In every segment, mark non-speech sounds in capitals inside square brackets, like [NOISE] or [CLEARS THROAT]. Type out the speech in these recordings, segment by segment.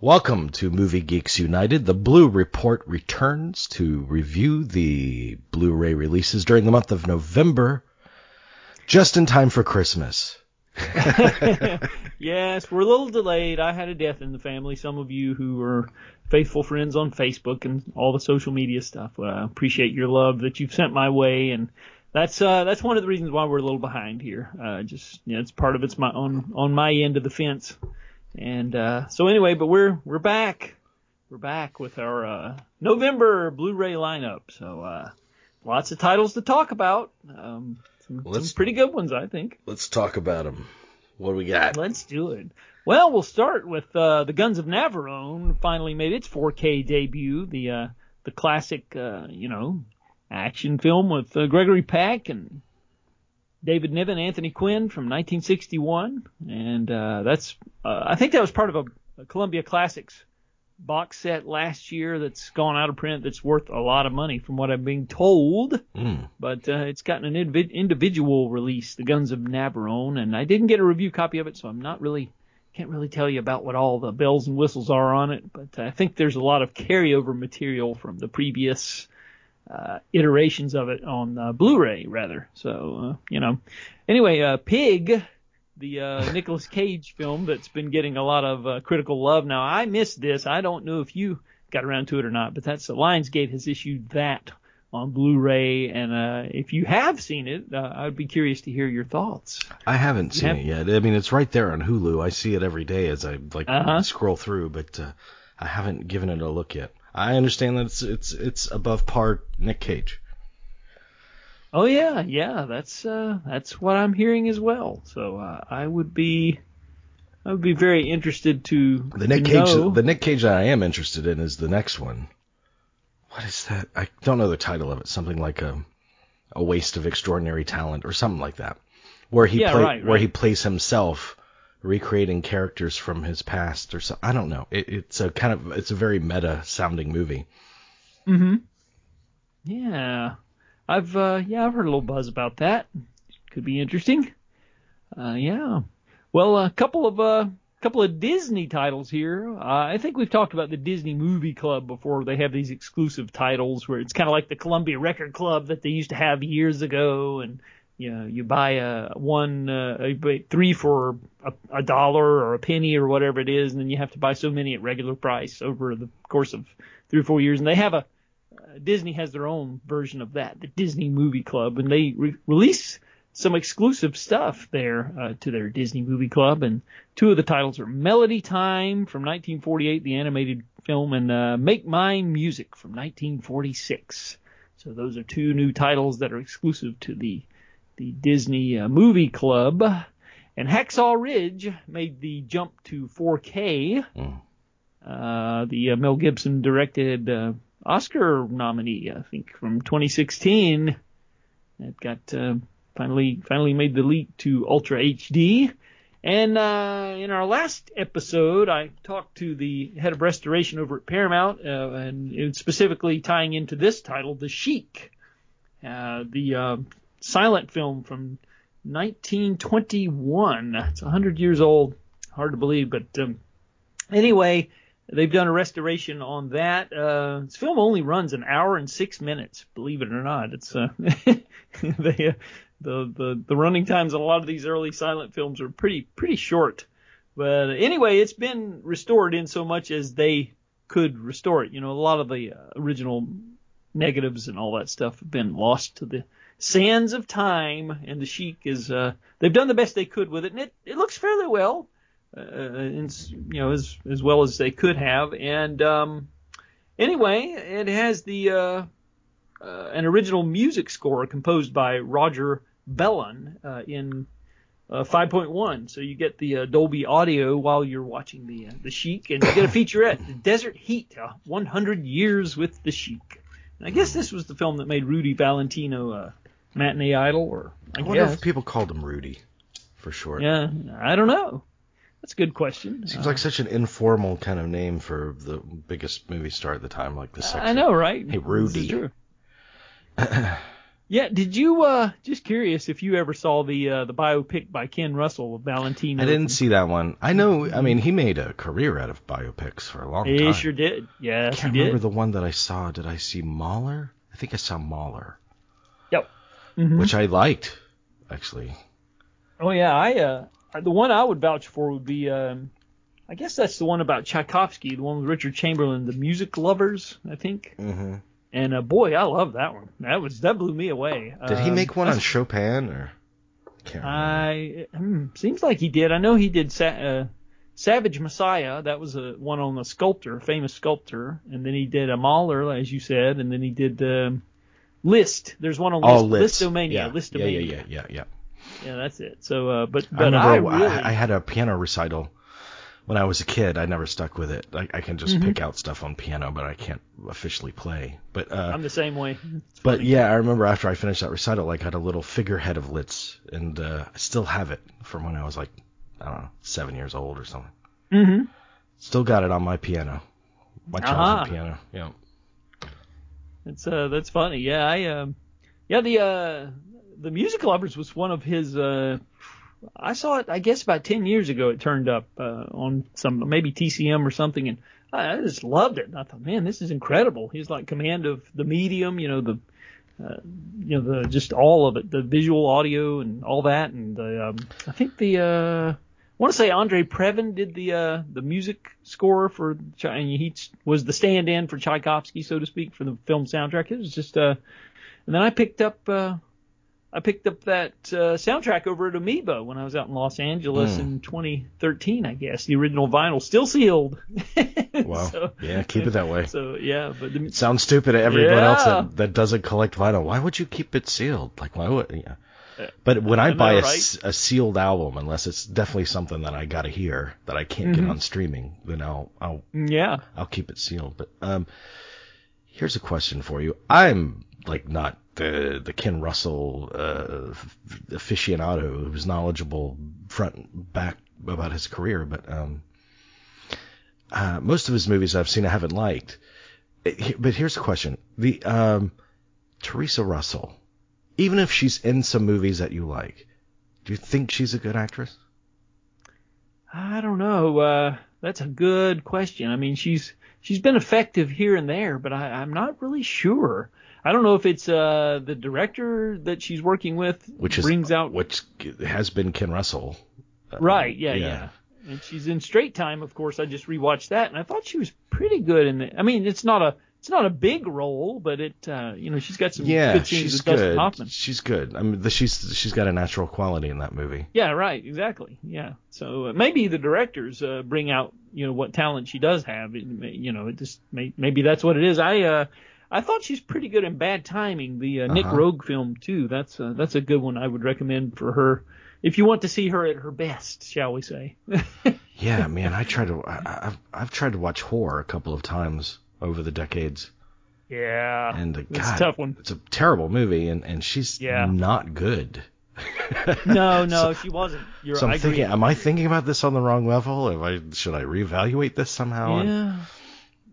Welcome to Movie Geeks United. The Blue Report returns to review the Blu-ray releases during the month of November, just in time for Christmas. [LAUGHS] yes, we're a little delayed. I had a death in the family. Some of you who are faithful friends on Facebook and all the social media stuff, uh, appreciate your love that you've sent my way, and that's uh, that's one of the reasons why we're a little behind here. Uh, just you know, it's part of it's my on on my end of the fence. And uh, so anyway, but we're we're back. We're back with our uh, November Blu-ray lineup. So uh, lots of titles to talk about. Um, some, some pretty good ones, I think. Let's talk about them. What do we got? Let's do it. Well, we'll start with uh, the Guns of Navarone. Finally made its 4K debut. The uh, the classic, uh, you know, action film with uh, Gregory Peck and David Niven, Anthony Quinn from 1961, and uh, that's uh, I think that was part of a, a, Columbia Classics box set last year that's gone out of print that's worth a lot of money from what I'm being told. Mm. But uh, it's gotten an individual release, The Guns of Navarone, and I didn't get a review copy of it, so I'm not really can't really tell you about what all the bells and whistles are on it. But I think there's a lot of carryover material from the previous uh, iterations of it on uh, Blu-ray rather. So uh, you know, anyway, uh, Pig, the uh, [LAUGHS] Nicolas Cage film that's been getting a lot of uh, critical love. Now I missed this. I don't know if you got around to it or not, but that's Lionsgate has issued that on Blu-ray, and uh, if you have seen it, uh, I'd be curious to hear your thoughts. I haven't seen have... it yet. I mean, it's right there on Hulu. I see it every day as I like uh-huh. scroll through, but uh, I haven't given it a look yet. I understand that it's it's it's above par Nick Cage. Oh yeah, yeah, that's uh, that's what I'm hearing as well. So uh, I would be I would be very interested to the Nick Cage know. the Nick Cage that I am interested in is the next one. What is that? I don't know the title of it. Something like a a waste of extraordinary talent or something like that, where he yeah, play, right, where right. he plays himself recreating characters from his past or so. I don't know. It, it's a kind of it's a very meta sounding movie. Mm-hmm. Yeah, I've uh, yeah I've heard a little buzz about that. Could be interesting. Uh, yeah. Well, a couple of uh, couple of Disney titles here. Uh, I think we've talked about the Disney Movie Club before. They have these exclusive titles where it's kind of like the Columbia Record Club that they used to have years ago, and you know, you buy a one, uh, three for a, a dollar or a penny or whatever it is, and then you have to buy so many at regular price over the course of three or four years. And they have a uh, Disney has their own version of that, the Disney Movie Club, and they re- release some exclusive stuff there uh, to their Disney Movie Club. And two of the titles are Melody Time from 1948, the animated film, and uh, Make Mine Music from 1946. So those are two new titles that are exclusive to the the Disney uh, Movie Club. And Hacksaw Ridge made the jump to 4K. Mm. Uh, the uh, Mel Gibson directed uh, Oscar nominee, I think, from 2016. That got uh, finally finally made the leap to Ultra HD. And uh, in our last episode, I talked to the head of restoration over at Paramount, uh, and specifically tying into this title, The Sheik. Uh, the uh, silent film from 1921. It's 100 years old. Hard to believe, but um, anyway, they've done a restoration on that. Uh, this film only runs an hour and six minutes. Believe it or not, it's uh, [LAUGHS] uh, the the the running times on a lot of these early silent films are pretty pretty short. But anyway, it's been restored in so much as they could restore it. You know, a lot of the uh, original negatives and all that stuff have been lost to the sands of time, and the Sheik is uh, they've done the best they could with it, and it, it looks fairly well, uh, and, you know as as well as they could have. And um, anyway, it has the uh, uh, an original music score composed by Roger Bellon uh, in uh, 5.1, so you get the uh, Dolby audio while you're watching the uh, the Sheik, and you get a featurette, the Desert Heat, uh, 100 Years with the Sheik. And I guess this was the film that made Rudy Valentino uh, matinee idol, or I, I wonder guess. if people called him Rudy for short. Yeah, I don't know. That's a good question. Seems Uh, like such an informal kind of name for the biggest movie star at the time, like the sexy. I know, right? Hey, Rudy. true. [CLEARS THROAT] Yeah, did you uh just curious if you ever saw the uh the biopic by Ken Russell of Valentino? I didn't see that one. I know. I mean, he made a career out of biopics for a long he time. He sure did. Yeah, I can't remember did. the one that I saw. Did I see Mahler? I think I saw Mahler. Mm-hmm. Which I liked, actually. Oh yeah, I uh the one I would vouch for would be um I guess that's the one about Tchaikovsky, the one with Richard Chamberlain, the Music Lovers, I think. Mm-hmm. And uh, boy, I love that one. That was that blew me away. Did he Um, make one on Chopin or? I. I hmm, seems like he did. I know he did Sa- uh, Savage Messiah. That was a one on a sculptor, famous sculptor, and then he did a Mahler, as you said, and then he did um, Liszt. There's one on Oh, List, Liszt. Lisztomania. Yeah. yeah, Lisztomania. yeah, yeah, yeah, yeah. Yeah, that's it. So, uh, but I but remember I, I, really, I had a piano recital when I was a kid. I never stuck with it. I, I can just Mm-hmm. pick out stuff on piano, but I can't officially play. But uh, I'm the same way. It's but funny. yeah, I remember after I finished that recital, like I had a little figurehead of Litz, and uh, I still have it from when I was like I don't know seven years old or something. Mm-hmm. Still got it on my piano, my Uh-huh. childhood piano. Yeah. It's uh that's funny. Yeah, I um yeah the uh the music lovers was one of his uh I saw it I guess about 10 years ago it turned up uh on some maybe TCM or something and I, I just loved it. I thought, man, this is incredible. He's like command of the medium, you know, the uh, you know the just all of it, the visual, audio, and all that. And the, um, I think the uh, want to say Andre Previn did the uh, the music score for and he was the stand-in for Tchaikovsky, so to speak, for the film soundtrack. It was just uh, and then I picked up uh, I picked up that uh, soundtrack over at Amoeba when I was out in Los Angeles Mm. in 2013, I guess. The original vinyl still sealed. [LAUGHS] Wow. So- yeah, keep it that way. So yeah, but the, Sounds stupid to everyone else that, that doesn't collect vinyl. Why would you keep it sealed? Like, why would? Yeah. But when I I buy a, right? a sealed album, unless it's definitely something that I gotta hear that I can't Mm-hmm. get on streaming, then I'll I'll yeah. I'll keep it sealed. But um, here's a question for you. I'm like not the the Ken Russell uh, aficionado who's knowledgeable front and back about his career, but um, uh, most of his movies I've seen I haven't liked. But here's the question: the um, Theresa Russell, even if she's in some movies that you like, do you think she's a good actress? I don't know. Uh, that's a good question. I mean, she's she's been effective here and there, but I, I'm not really sure. I don't know if it's uh, the director that she's working with Which is brings out which has been Ken Russell. Right. Yeah, yeah, And she's in Straight Time, of course. I just rewatched that, and I thought she was pretty good in it. I mean, it's not a it's not a big role, but it uh, you know she's got some Yeah, good scenes she's with Dustin good. Hoffman. She's good. I mean, the, she's she's got a natural quality in that movie. Yeah, right, exactly. Yeah. So uh, maybe the directors uh, bring out, you know, what talent she does have. It, you know, it just may, maybe that's what it is. I uh I thought she's pretty good in Bad Timing, the uh, Nick Uh-huh. Roeg film too. That's uh, that's a good one I would recommend for her if you want to see her at her best, shall we say. [LAUGHS] Yeah, man, I tried to. I, I've I've tried to watch Whore a couple of times over the decades, yeah. and uh, it's God, a tough one. It's a terrible movie, and and she's Yeah. not good. [LAUGHS] No, no, So, she wasn't. You're so I'm I agree. thinking, am I thinking about this on the wrong level? Am I should I reevaluate this somehow? And- Yeah.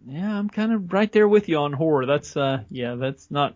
Yeah, I'm kind of right there with you on Whore. That's uh yeah, that's not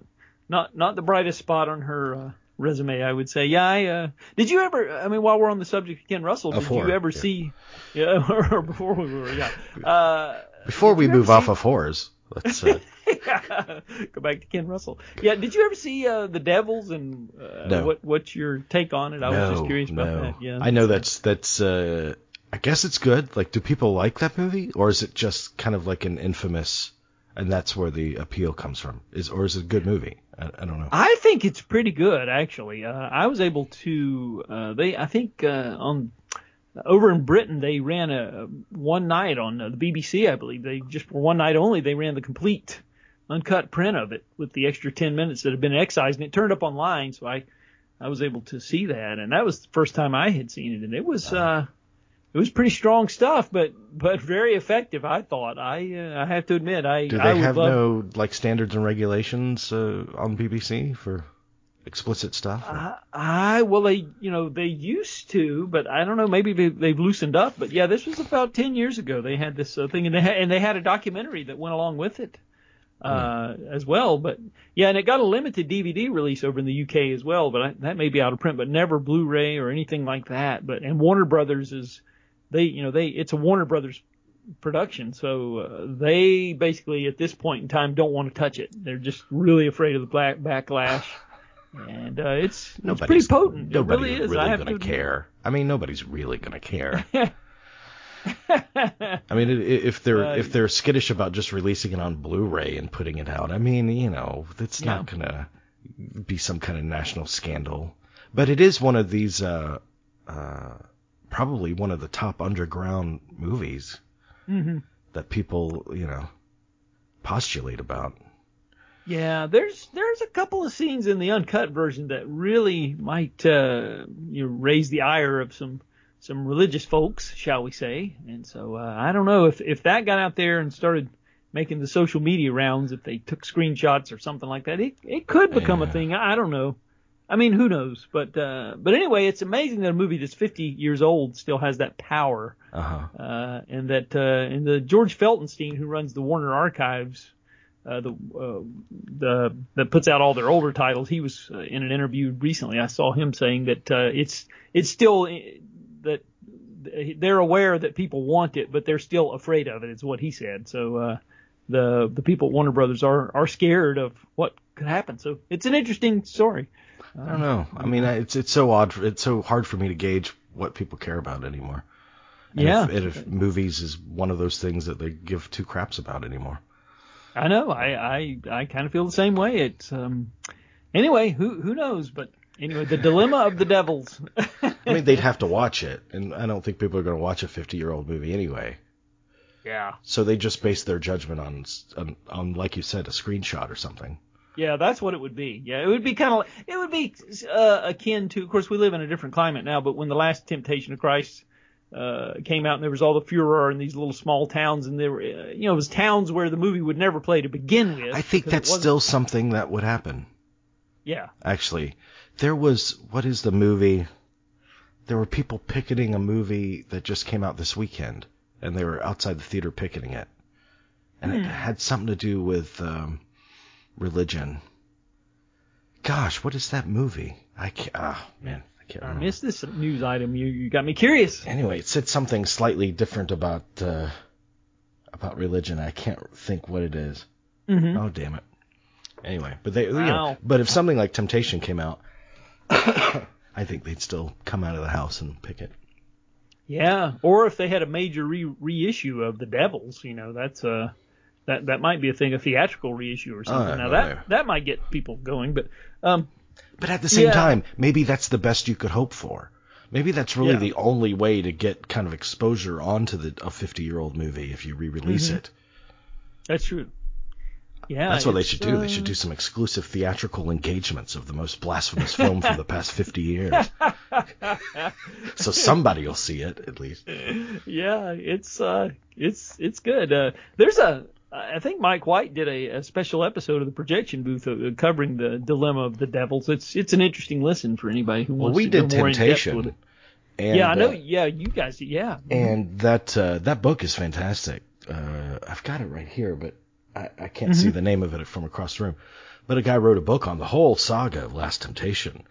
not not the brightest spot on her uh, resume, I would say. Yeah, I uh did you ever I mean while we're on the subject of Ken Russell, did horror, you ever yeah. see [LAUGHS] yeah, or before we were yeah. [LAUGHS] Uh Before we move off see- of horrors, let's. Uh, [LAUGHS] Go back to Ken Russell. Yeah, did you ever see uh, The Devils and uh, No. what what's your take on it? I no, was just curious about no. that. Yeah. I know that's that's. Uh, I guess it's good. Like, do people like that movie, or is it just kind of like an infamous, and that's where the appeal comes from? Is or is it a good movie? I, I don't know. I think it's pretty good actually. Uh, I was able to uh, they I think uh, on over in Britain they ran a one night on uh, the BBC I believe. They just for one night only they ran the complete uncut print of it with the extra 10 minutes that had been excised and it turned up online so I I was able to see that and that was the first time I had seen it and it was uh it was pretty strong stuff but but very effective I thought. I uh, I have to admit I Do I they would have love, no like standards and regulations uh, on BBC for explicit stuff? I, I well they you know they used to, but I don't know maybe they, they've loosened up. But yeah, this was about ten years ago. They had this uh, thing, and they had, and they had a documentary that went along with it. uh, as well. But yeah, and it got a limited DVD release over in the UK as well, but I, that may be out of print, but never Blu-ray or anything like that. But and Warner Brothers is they, you know, they it's a Warner Brothers production, so uh, they basically at this point in time don't want to touch it. They're just really afraid of the black backlash. And uh, it's, it's pretty potent. Nobody it really is. really I have going to care. I mean, nobody's really going to care. [LAUGHS] I mean, i- i- if they're Uh, if they're skittish about just releasing it on Blu-ray and putting it out, I mean, you know, it's not gonna be some kind of national scandal. But it is one of these, uh, uh, probably one of the top underground movies hmm that people, you know, postulate about. Yeah, there's there's a couple of scenes in the uncut version that really might uh, you know, raise the ire of some some religious folks, shall we say? And so uh, I don't know if if that got out there and started making the social media rounds, if they took screenshots or something like that, it it could become a thing. I don't know. I mean, who knows? But uh, but anyway, it's amazing that a movie that's 50 years old still has that power Uh huh. uh, and that uh, and the George Feltenstein who runs the Warner Archives, uh, the uh, the that puts out all their older titles. He was uh, in an interview recently. I saw him saying that uh, it's it's still uh, that they're aware that people want it, but they're still afraid of it. Is what he said. So uh, the the people at Warner Brothers are are scared of what could happen. So it's an interesting story. I don't know. I mean, it's it's so odd. It's so hard for me to gauge what people care about anymore. And Yeah. If, and if movies is one of those things that they give two craps about anymore. I know. I I, I kind of feel the same way. It's um anyway. Who who knows? But anyway, the dilemma of the devils. [LAUGHS] I mean, they'd have to watch it, and I don't think people are going to watch a 50 year old movie anyway. yeah. So they just base their judgment on, on, on, like you said, a screenshot or something. Yeah, that's what it would be. Yeah, it would be kind of it would be uh, akin to. Of course, we live in a different climate now, but when the last Temptation of Christ uh, came out, and there was all the furor in these little small towns, and there were uh, you know it was towns where the movie would never play to begin with. I think that's still something that would happen. yeah. Actually, there was what is the movie? There were people picketing a movie that just came out this weekend, and they were outside the theater picketing it, and it had something to do with um, religion. Gosh, what is that movie? I can't. Ah, man, can't I remember. missed this news item. You you got me curious. Anyway, it said something slightly different about uh, about religion. I can't think what it is. hmm Oh damn it. Anyway, but they, you know, Wow. but if something like Temptation came out, [COUGHS] I think they'd still come out of the house and pick it. Yeah, or if they had a major re- reissue of the Devils, you know, that's uh that that might be a thing, a theatrical reissue or something. Uh, now right. that that might get people going, but um But at the same Yeah. time, maybe that's the best you could hope for. Maybe that's really Yeah. the only way to get kind of exposure onto the a 50 year old movie if you re-release Mhm. it. that's true. Yeah, That's what they should do. They uh, should do some exclusive theatrical engagements of the most blasphemous film from the past 50 years. [LAUGHS] so somebody will see it at least. Yeah, it's uh it's it's good. Uh there's a I think Mike White did a, a special episode of the projection booth uh, covering the dilemma of the devils. It's it's an interesting listen for anybody who Well, wants we to go did more in depth with it. And, yeah, I know. uh, yeah, you guys. Yeah. and that uh, that book is fantastic. Uh, I've got it right here, but I, I can't see the name of it from across the room. But a guy wrote a book on the whole saga of Last Temptation,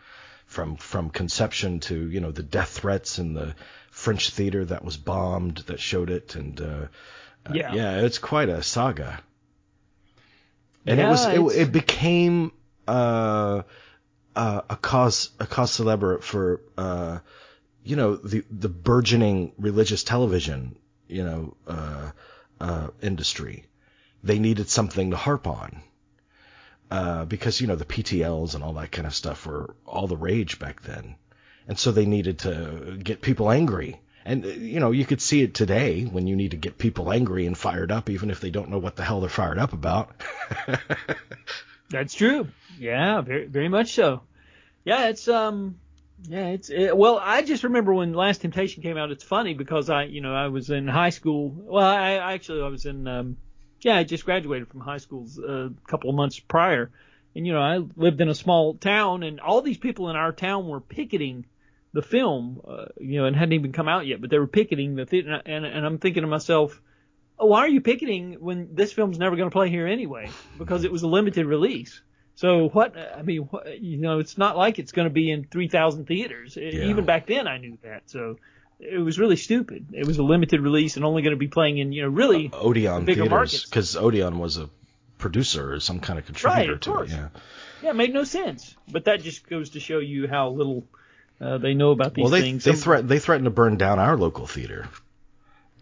from from conception to you know the death threats in the French theater that was bombed that showed it, and uh, Yeah. yeah, it's quite a saga. And it was it, it became uh, uh, a cause a cause celebre for uh, you know the the burgeoning religious television you know uh, uh, industry. They needed something to harp on uh, because you know the PTLs and all that kind of stuff were all the rage back then, and so they needed to get people angry. And uh, you know you could see it today when you need to get people angry and fired up, even if they don't know what the hell they're fired up about. [LAUGHS] That's true. Yeah, very very much so. Yeah, it's um yeah, it's it, well, I just remember when Last Temptation came out. It's funny because I, you know, I was in high school. Well, I, actually I was in um yeah, I just graduated from high school uh, a couple of months prior. And you know, I lived in a small town and all these people in our town were picketing the film, uh, you know, and hadn't even come out yet, but they were picketing the theater and and I'm thinking to myself, why are you picketing when this film's never going to play here anyway? Because it was a limited release. So what? I mean, what, you know, it's not like it's going to be in 3,000 theaters. Yeah. Even back then, I knew that. So it was really stupid. It was a limited release and only going to be playing in, you know, really uh, Odeon bigger theaters because Odeon was a producer or some kind of contributor right, to course. it. Yeah. Yeah, it made no sense. But that just goes to show you how little uh, they know about these well, they, things. They threat they threatened to burn down our local theater,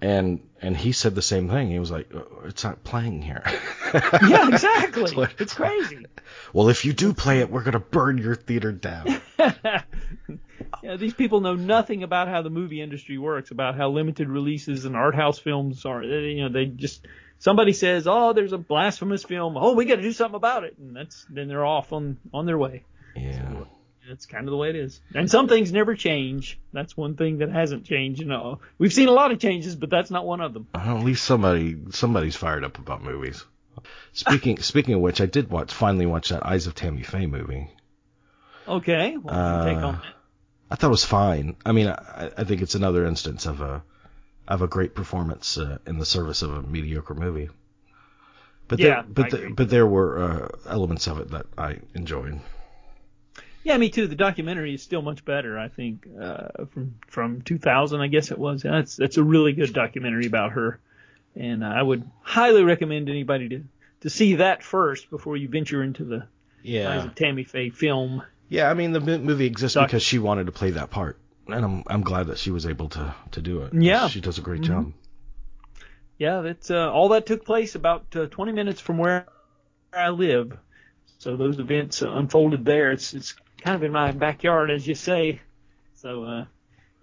and and he said the same thing. He was like, oh, "It's not playing here." [LAUGHS] yeah, exactly. [LAUGHS] it's crazy. [LAUGHS] Well, if you do play it, we're gonna burn your theater down. yeah, these people know nothing about how the movie industry works, about how limited releases and art house films are. You know, they just somebody says, "Oh, there's a blasphemous film. Oh, we got to do something about it," and that's then they're off on on their way. Yeah. So, that's kind of the way it is. And some things never change. That's one thing that hasn't changed. You know, we've seen a lot of changes, but that's not one of them. Well, at least somebody somebody's fired up about movies. Speaking speaking of which, I did watch finally watch that Eyes of Tammy Faye movie. Okay, well, uh, take on that. I thought it was fine. I mean, I, I think it's another instance of a of a great performance uh, in the service of a mediocre movie. But yeah, there, but the, but there were uh, elements of it that I enjoyed. Yeah, me too. The documentary is still much better, I think, uh, from from 2000, I guess it was. That's that's a really good documentary about her, and I would highly recommend anybody to to see that first before you venture into the yeah. Of Tammy Faye film. Yeah, I mean the movie exists Doc- because she wanted to play that part, and I'm I'm glad that she was able to to do it. Yeah, she does a great mm-hmm. job. Yeah, that's uh, all that took place about uh, 20 minutes from where I live. So those events unfolded there. It's it's kind of in my backyard, as you say. So uh,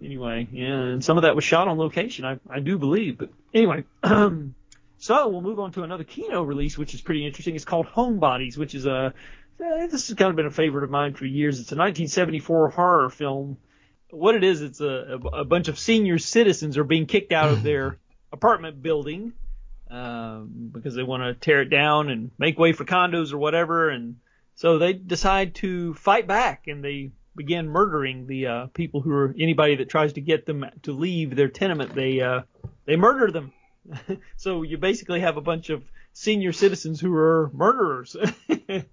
anyway, yeah, and some of that was shot on location, I, I do believe. But anyway, [CLEARS THROAT] so we'll move on to another Kino release, which is pretty interesting. It's called Homebodies, which is a uh, this has kind of been a favorite of mine for years. It's a 1974 horror film. What it is, it's a, a bunch of senior citizens are being kicked out of [LAUGHS] their apartment building um, because they want to tear it down and make way for condos or whatever, and so they decide to fight back and they begin murdering the uh, people who are anybody that tries to get them to leave their tenement. They uh, they murder them. [LAUGHS] so you basically have a bunch of senior citizens who are murderers, [LAUGHS] and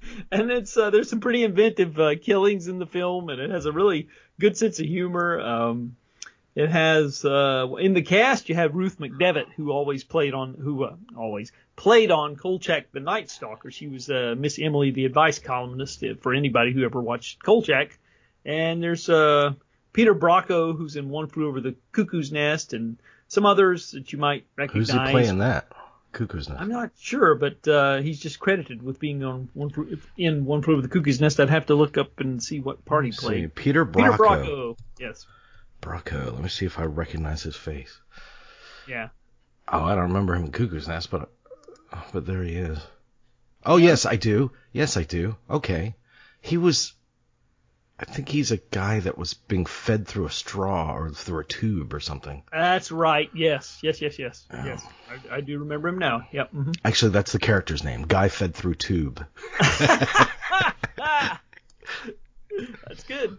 it's uh, there's some pretty inventive uh, killings in the film, and it has a really good sense of humor. Um, it has uh, in the cast you have Ruth McDevitt who always played on who uh, always played on Kolchak the Night Stalker. She was uh, Miss Emily the advice columnist for anybody who ever watched Kolchak. And there's uh, Peter Brocco who's in One Flew Over the Cuckoo's Nest and some others that you might recognize. Who's he playing that? Cuckoo's Nest. I'm not sure, but uh, he's just credited with being on one in One Flew Over the Cuckoo's Nest. I'd have to look up and see what part he played. See. Peter Brocco. Peter Brocco. Yes. Brocco. Let me see if I recognize his face. Yeah. Oh, I don't remember him in Cuckoo's Nest, but but there he is. Oh yes, I do. Yes, I do. Okay. He was. I think he's a guy that was being fed through a straw or through a tube or something. That's right. Yes. Yes. Yes. Yes. Oh. Yes. I, I, do remember him now. Yep. Mm-hmm. Actually, that's the character's name. Guy fed through tube. [LAUGHS] [LAUGHS] that's good.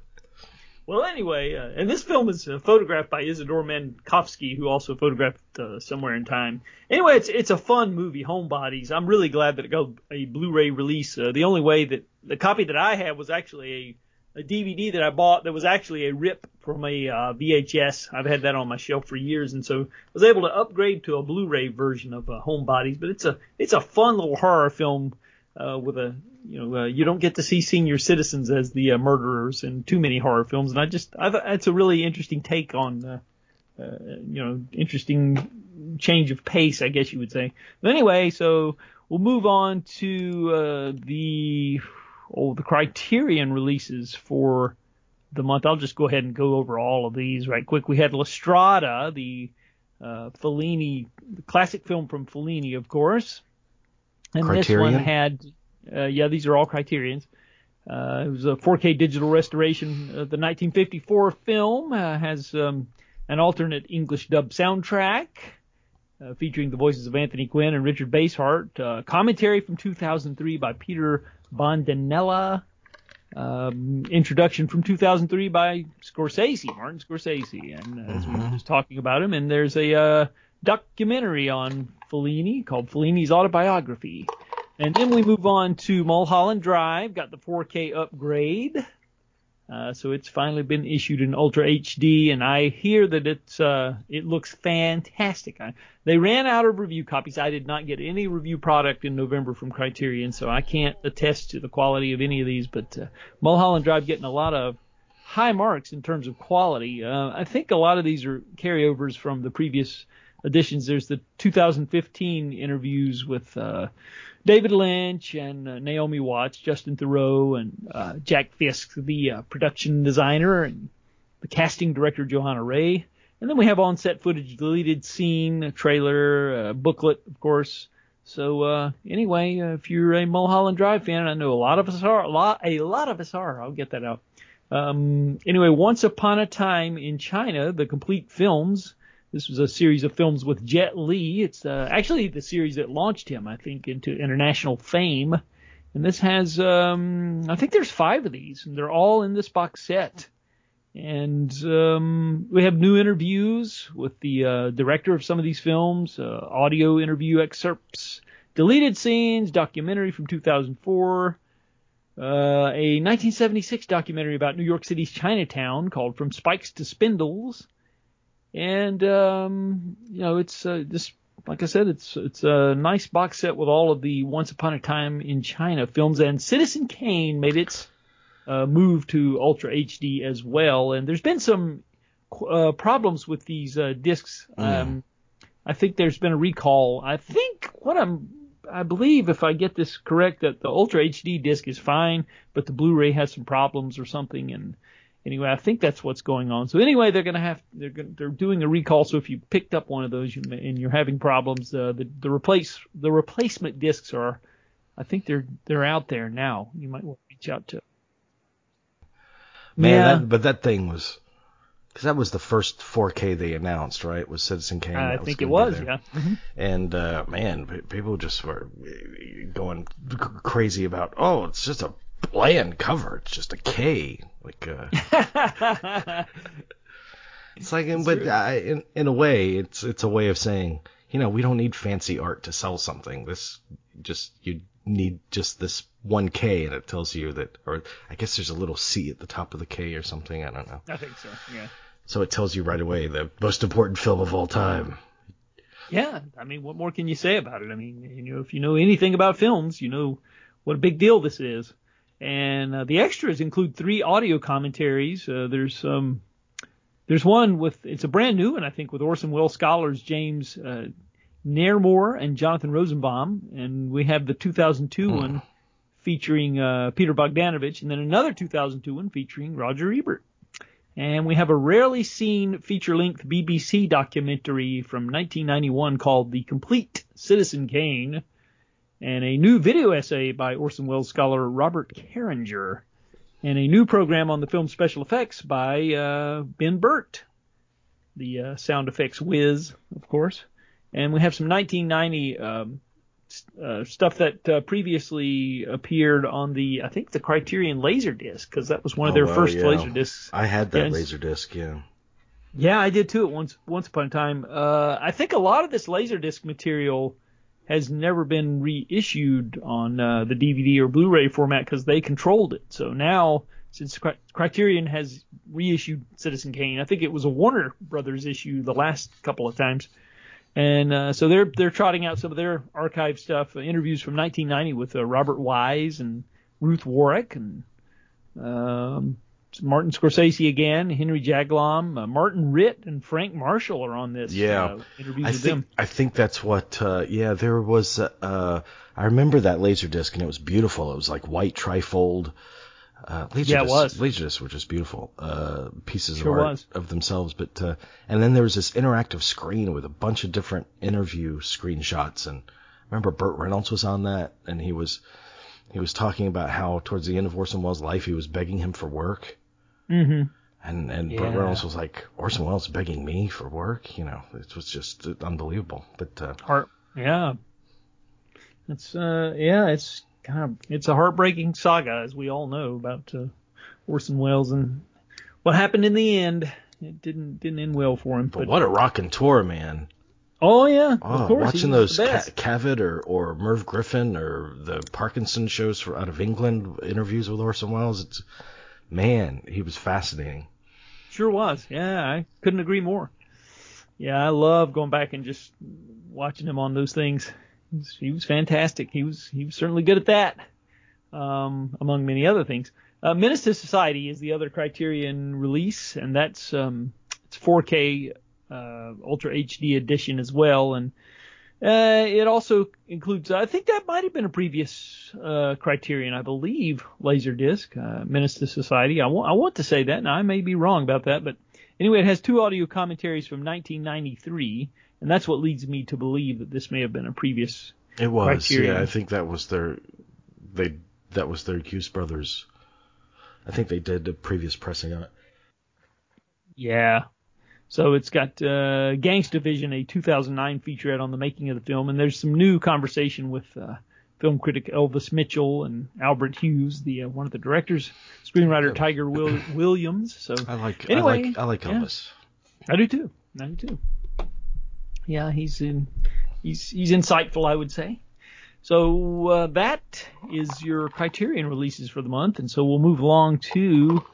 Well, anyway, uh, and this film is uh, photographed by Isidore Mankofsky, who also photographed uh, Somewhere in Time. Anyway, it's it's a fun movie, Homebodies. I'm really glad that it got a Blu-ray release. Uh, the only way that the copy that I had was actually a, a DVD that I bought that was actually a rip from a uh, VHS. I've had that on my shelf for years, and so I was able to upgrade to a Blu-ray version of uh, Homebodies. But it's a it's a fun little horror film uh, with a you know uh, you don't get to see senior citizens as the uh, murderers in too many horror films, and I just I it's a really interesting take on uh, uh, you know interesting change of pace, I guess you would say. But anyway, so we'll move on to uh, the oh the Criterion releases for the month. I'll just go ahead and go over all of these right quick. We had La Strada, the uh, Fellini, the classic film from Fellini, of course. And Criterion? this one had, uh, yeah, these are all criterions. Uh, it was a 4K digital restoration of the 1954 film. Uh, has um, an alternate English dub soundtrack uh, featuring the voices of Anthony Quinn and Richard Basehart. Uh, commentary from 2003 by Peter Bondanella. Um, introduction from 2003 by Scorsese, Martin Scorsese, and as mm-hmm. we were just talking about him, and there's a uh, documentary on Fellini called Fellini's Autobiography. And then we move on to Mulholland Drive, got the 4K upgrade. Uh, so it's finally been issued in Ultra HD, and I hear that it's uh, it looks fantastic. I, they ran out of review copies. I did not get any review product in November from Criterion, so I can't attest to the quality of any of these. But uh, Mulholland Drive getting a lot of high marks in terms of quality. Uh, I think a lot of these are carryovers from the previous editions. There's the 2015 interviews with uh, David Lynch and uh, Naomi Watts, Justin Theroux, and uh, Jack Fisk, the uh, production designer, and the casting director Johanna Ray. And then we have on-set footage, deleted scene, trailer, booklet, of course. So uh, anyway, uh, if you're a Mulholland Drive fan, I know a lot of us are. A lot, a lot of us are. I'll get that out. Um, anyway, Once Upon a Time in China, the complete films. This was a series of films with Jet Li. It's uh, actually the series that launched him, I think, into international fame. And this has, um, I think there's five of these, and they're all in this box set. And um, we have new interviews with the uh, director of some of these films, uh, audio interview excerpts, deleted scenes, documentary from 2004, uh, a 1976 documentary about New York City's Chinatown called From Spikes to Spindles, and um, you know it's uh, just like I said, it's it's a nice box set with all of the Once Upon a Time in China films, and Citizen Kane made its uh, move to Ultra HD as well. And there's been some uh, problems with these uh, discs. Um, I think there's been a recall. I think what I'm I believe if I get this correct that the Ultra HD disc is fine, but the Blu-ray has some problems or something. And anyway, I think that's what's going on. So anyway, they're gonna have they're gonna, they're doing a recall. So if you picked up one of those you may, and you're having problems, uh, the the replace the replacement discs are, I think they're they're out there now. You might want to reach out to. Man, Yeah. that, but that thing was because that was the first 4K they announced, right? Was Citizen Kane? I think gonna it was, yeah. Mhm. And uh, man, people just were going crazy about, oh, it's just a bland cover. It's just a K. Like, uh, [LAUGHS] it's like, but I, in in a way, it's it's a way of saying, you know, we don't need fancy art to sell something. This just you need just this one K, and it tells you that, or I guess there's a little C at the top of the K or something. I don't know. I think so. Yeah. So it tells you right away the most important film of all time. Yeah. I mean, what more can you say about it? I mean, you know, if you know anything about films, you know what a big deal this is. And uh, the extras include three audio commentaries. Uh, there's um, there's one with it's a brand new one I think with Orson Welles scholars James uh, Naremore and Jonathan Rosenbaum, and we have the 2002 one featuring uh, Peter Bogdanovich, and then another 2002 one featuring Roger Ebert. And we have a rarely seen feature-length BBC documentary from 1991 called The Complete Citizen Kane, and a new video essay by Orson Welles scholar Robert Carringer, and a new program on the film special effects by uh, Ben Burtt, the uh, sound effects whiz, of course. And we have some 1990 um, uh, stuff that uh, previously appeared on the, I think, the Criterion Laserdisc, because that was one of Oh, their wow, first yeah. Laserdiscs. I had that laser disc, yeah. Yeah, I did too. At once, once upon a time. Uh, I think a lot of this Laserdisc material has never been reissued on uh, the DVD or Blu-ray format because they controlled it. So now, since Cri- Criterion has reissued Citizen Kane, I think it was a Warner Brothers issue the last couple of times, and uh, so they're they're trotting out some of their archive stuff, uh, interviews from 1990 with uh, Robert Wise and Ruth Warrick and um, Martin Scorsese again, Henry Jaglom, uh, Martin Ritt, and Frank Marshall are on this. Yeah. uh, interviews I with think them. I think that's what. Uh, yeah, there was. Uh, I remember that laser disc, and it was beautiful. It was like white trifold. Uh, laser Yeah, it was. Laser discs were just beautiful uh, pieces Sure of art was. of themselves. But uh, and then there was this interactive screen with a bunch of different interview screenshots. And I remember Burt Reynolds was on that, and he was he was talking about how towards the end of Orson Welles' life, he was begging him for work. Hmm And and Burt Reynolds was like, Orson Welles begging me for work, you know, it was just unbelievable. But uh, Heart. Yeah. It's uh yeah, it's kind of it's a heartbreaking saga as we all know about uh, Orson Welles and what happened in the end. It didn't didn't end well for him. but But what a rockin' tour, man! Oh yeah, Oh, of course. watching those Ca- Cavett or, or Merv Griffin or the Parkinson shows for, out of England, interviews with Orson Welles. It's man, he was fascinating. Sure was. Yeah, I couldn't agree more. Yeah, I love going back and just watching him on those things. He was, fantastic. He was he was certainly good at that, um, among many other things. Uh, Menace to Society is the other Criterion release, and that's um, it's 4K uh, Ultra HD edition as well, and uh, it also includes. I think that might have been a previous uh, Criterion, I believe, Laserdisc, uh, Menace to Society. I want I want to say that, now I may be wrong about that, but anyway, it has two audio commentaries from 1993, and that's what leads me to believe that this may have been a previous. It was, Criterion. yeah. I think that was their, they that was their Hughes brothers. I think they did a previous pressing on it. Yeah. So it's got uh, Gangsta Vision, a 2009 featurette on the making of the film, and there's some new conversation with uh, film critic Elvis Mitchell and Albert Hughes, the uh, one of the directors, screenwriter Tyger Will- [LAUGHS] Williams. So I like, Anyway, I like, I like yeah. Elvis. I do too. I do too. Yeah, he's in, he's he's insightful, I would say. So uh, that is your Criterion releases for the month, and so we'll move along to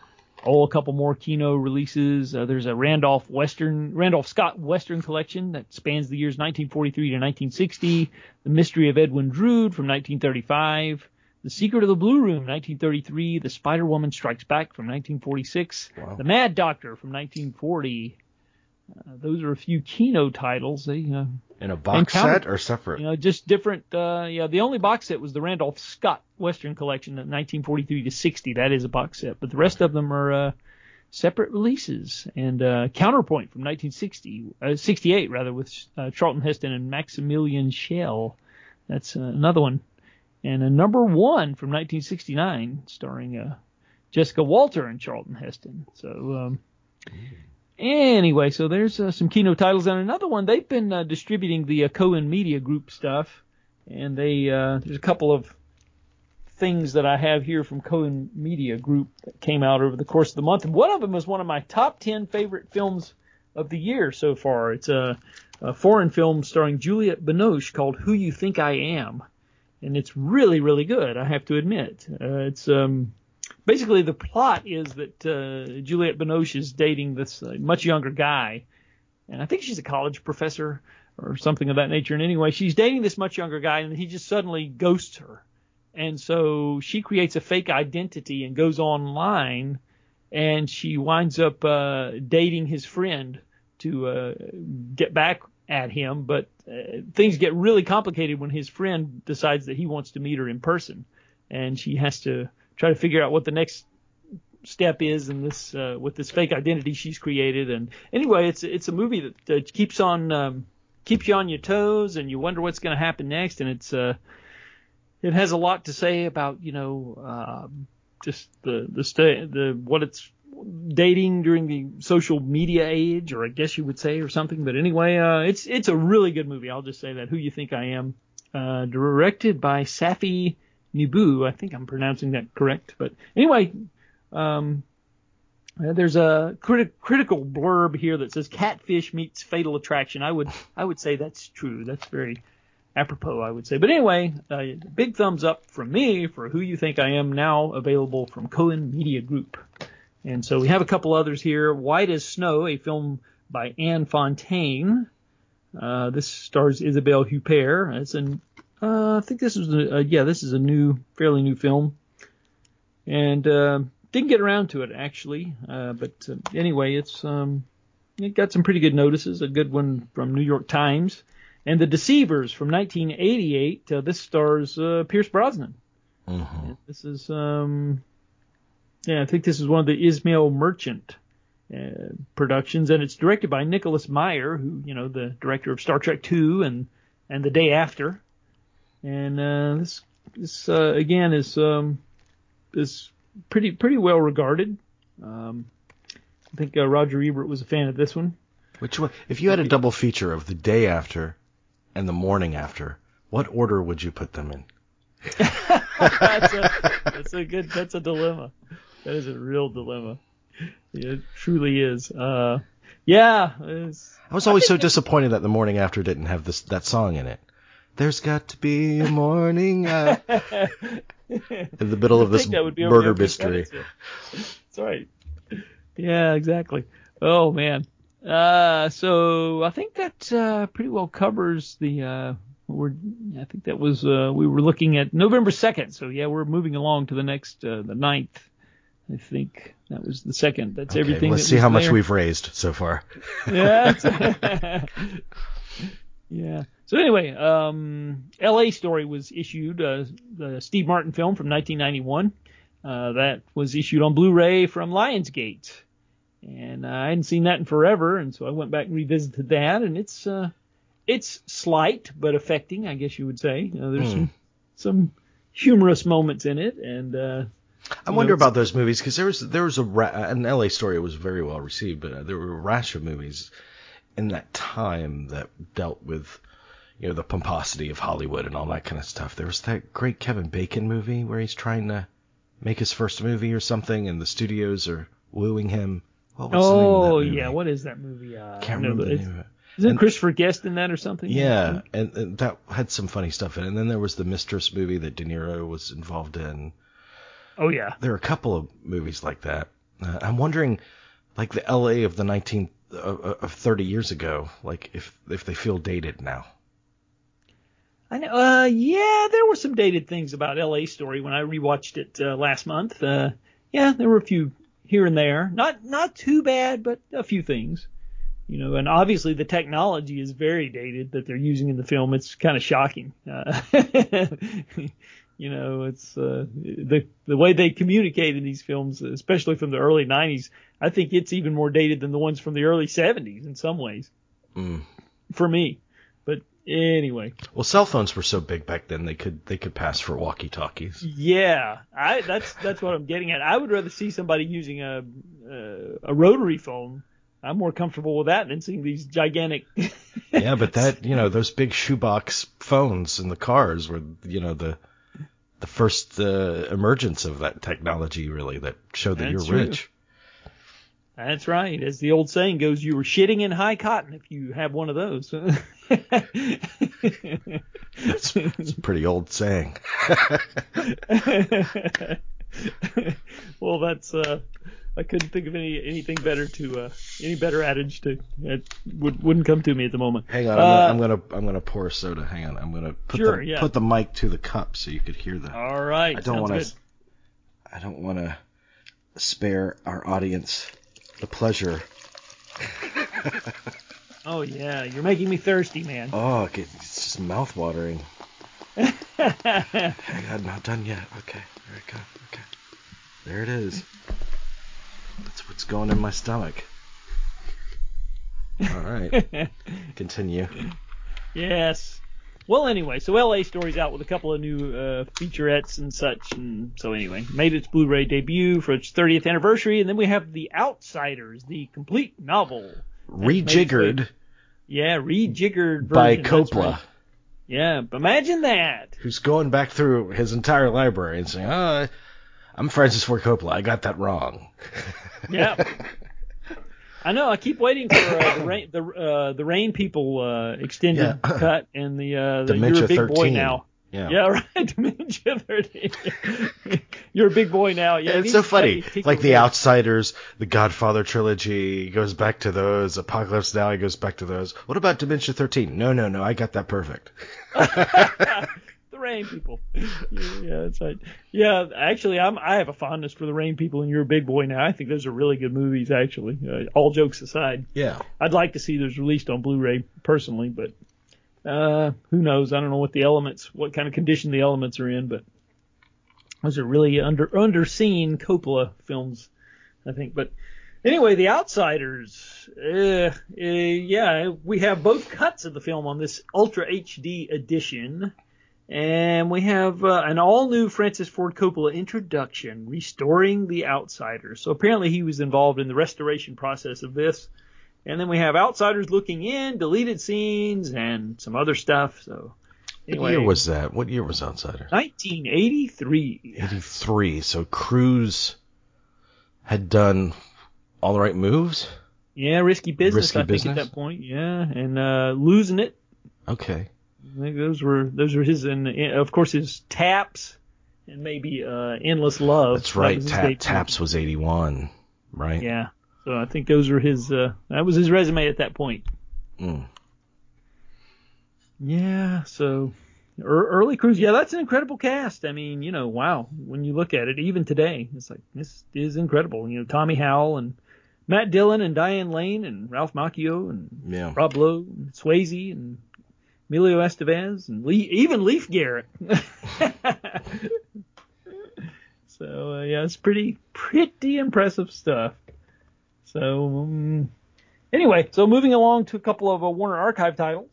oh a couple more Kino releases. Uh, there's a Randolph Western Randolph Scott Western collection that spans the years 1943 to 1960. The Mystery of Edwin Drood from 1935. The Secret of the Blue Room, 1933. The Spider Woman Strikes Back from 1946. Wow. The Mad Doctor from 1940. Uh, those are a few Kino titles. They, uh, In a box set or separate? you know, just different. Uh, yeah, the only box set was the Randolph Scott Western Collection, of 1943 to 60. That is a box set, but the rest of them are uh, separate releases. And uh, Counterpoint from 1960, uh, 68 rather, with uh, Charlton Heston and Maximilian Schell. That's uh, another one. And a number one from 1969, starring uh, Jessica Walter and Charlton Heston. So. Um, Anyway, so there's uh, some Kino titles and another one. They've been uh, distributing the uh, Cohen Media Group stuff, and they uh, there's a couple of things that I have here from Cohen Media Group that came out over the course of the month, and one of them is one of my top ten favorite films of the year so far. It's a, a foreign film starring Juliette Binoche called Who You Think I Am, and it's really really good. I have to admit, uh, it's um, basically the plot is that uh, Juliette Binoche is dating this uh, much younger guy, and I think she's a college professor or something of that nature. And anyway, she's dating this much younger guy, and he just suddenly ghosts her, and so she creates a fake identity and goes online, and she winds up uh, dating his friend to uh, get back at him. But uh, things get really complicated when his friend decides that he wants to meet her in person, and she has to try to figure out what the next step is in this uh, with this fake identity she's created. And anyway, it's it's a movie that, that keeps on um, keeps you on your toes, and you wonder what's going to happen next. And it's uh, it has a lot to say about you know um just the the sta- the what it's dating during the social media age, or I guess you would say, or something. But anyway, uh, it's it's a really good movie. I'll just say that. Who you think I am? Uh, directed by Safy Nebbou. I think I'm pronouncing that correct. But anyway, um, uh, there's a criti- critical blurb here that says Catfish meets Fatal Attraction. I would I would say that's true. That's very apropos, I would say. But anyway, uh, big thumbs up from me for Who You Think I Am, now available from Cohen Media Group. And so we have a couple others here. White as Snow, a film by Anne Fontaine. Uh, this stars Isabelle Huppert. It's an uh, I think this is a, uh, yeah, this is a new, fairly new film, and uh, didn't get around to it actually. Uh, but uh, anyway, it's um, it got some pretty good notices. A good one from New York Times, and The Deceivers from 1988. Uh, this stars uh, Pierce Brosnan. Mhm. This is um, yeah, I think this is one of the Ismail Merchant. Uh, productions and it's directed by Nicholas Meyer, who you know the director of Star Trek II and and The Day After, and uh, this this uh, again is um, is pretty pretty well regarded. Um, I think uh, Roger Ebert was a fan of this one. Which one? If you had a double feature of the day after and the morning after, what order would you put them in? [LAUGHS] that's, a, that's a good. That's a dilemma. That is a real dilemma. It truly is. Uh, Yeah. I was always so disappointed that the morning after didn't have this that song in it. There's got to be a morning uh, [LAUGHS] in the middle of this that would be murder mystery. That's right. Yeah, exactly. Oh man. Uh, so I think that uh, pretty well covers the. Uh, we're. I think that was. Uh, we were looking at November second. So yeah, we're moving along to the next, uh, the ninth. I think that was the second. That's Okay, everything. let's that see how much we've raised so far. [LAUGHS] Yeah. [LAUGHS] yeah. So anyway, um, L.A. Story was issued, uh, the Steve Martin film from 1991. Uh, that was issued on Blu-ray from Lionsgate, and uh, I hadn't seen that in forever, and so I went back and revisited that, and it's uh, it's slight but affecting, I guess you would say. Uh, there's Hmm. some some humorous moments in it, and uh, I wonder know, about those movies because there was there was a ra- an L.A. story was very well received, but uh, there were a rash of movies in that time that dealt with you know the pomposity of Hollywood and all that kind of stuff. There was that great Kevin Bacon movie where he's trying to make his first movie or something, and the studios are wooing him. What was the name of that oh yeah, what is that movie? Uh, Can't remember the name of it. Isn't And- Christopher Guest in that or something? Yeah, and, and that had some funny stuff in it. And then there was the Mistress movie that De Niro was involved in. Oh yeah. there are a couple of movies like that. Uh, I'm wondering, like the L.A. of the 19 uh, uh, of 30 years ago, like if if they feel dated now. I know. Uh, yeah, there were some dated things about L.A. Story when I rewatched it uh, last month. Uh, yeah, there were a few here and there. Not not too bad, but a few things. You know, and obviously the technology is very dated that they're using in the film. It's kind of shocking. Uh, [LAUGHS] you know, it's uh, the the way they communicate in these films, especially from the early '90s. I think it's even more dated than the ones from the early '70s in some ways, Mm. for me. Anyway. Well, cell phones were so big back then they could they could pass for walkie talkies. Yeah, I that's that's what I'm getting at. I would rather see somebody using a a, a rotary phone. I'm more comfortable with that than seeing these gigantic. [LAUGHS] yeah, but that you know those big shoebox phones in the cars were you know the the first uh, emergence of that technology really that showed that That's you're true. rich. That's right. As the old saying goes, you were shitting in high cotton if you have one of those. It's, it's a pretty old saying. [LAUGHS] well, that's uh, I couldn't think of any anything better to uh, any better adage to it would wouldn't come to me at the moment. Hang on, Uh, I'm, gonna, I'm gonna I'm gonna pour soda. Hang on, I'm gonna put Sure, the yeah. put the mic to the cup so you could hear the. All right. I don't want to. I don't want to spare our audience the pleasure. [LAUGHS] Oh yeah, you're making me thirsty, man. Oh, it's just mouth watering. [LAUGHS] On, not done yet. Okay, there we go. Okay, there it is. That's what's going in my stomach. All right, [LAUGHS] continue. yes. Well, anyway, so L.A. Story's out with a couple of new uh, featurettes and such, and so anyway, made its Blu-ray debut for its 30th anniversary, and then we have The Outsiders, the complete novel. Rejiggered Yeah, rejiggered version. by Coppola, right. Yeah, imagine that. who's going back through his entire library and saying, "Oh, I'm Francis Ford Coppola. I got that wrong." Yeah. [LAUGHS] I know. I keep waiting for uh, the rain, the uh, the rain people uh, extended Yeah. [LAUGHS] cut and the, uh, the you're a big 13. boy now. Yeah. Yeah, [LAUGHS] right. Dementia 13. [LAUGHS] You're a big boy now. Yeah, Yeah, it's so funny. Like. The Outsiders, The Godfather trilogy, he goes back to those. Apocalypse Now, he goes back to those. What about Dementia 13? No, no, no, I got that perfect. The rain people. Yeah, that's right. Yeah, actually, I'm I have a fondness for the rain people, and you're a big boy now. I think those are really good movies. Actually, uh, all jokes aside, Yeah. I'd like to see those released on Blu-ray personally, but uh, who knows? I don't know what the elements, what kind of condition the elements are in, but those are really under underseen Coppola films, I think. But anyway, The Outsiders. Uh, uh, yeah, we have both cuts of the film on this Ultra HD edition. And we have uh, an all new Francis Ford Coppola introduction, Restoring the Outsiders. So apparently he was involved in the restoration process of this. And then we have Outsiders looking in, deleted scenes, and some other stuff. So anyway, What year was that? What year was Outsiders? 1983. 83. So Cruise had done all the right moves? Yeah, risky business. Risky I think Business? at that point. Yeah, and uh, losing it. Okay. I think those were those were his, and of course his taps, and maybe uh, endless love. That's That right. Tap, debut. Taps was 81, right? Yeah. So I think those were his. Uh, that was his resume at that point. Mm. Yeah. So ear- early cruise. Yeah, that's an incredible cast. I mean, you know, wow. When you look at it, even today, it's like this is incredible. You know, Tommy Howell and Matt Dillon and Diane Lane and Ralph Macchio and Yeah. Rob Lowe and Swayze and Emilio Estevez and Lee, even Leif Garrett. [LAUGHS] so uh, yeah, it's pretty pretty impressive stuff. So um, anyway, so moving along to a couple of uh, Warner Archive titles,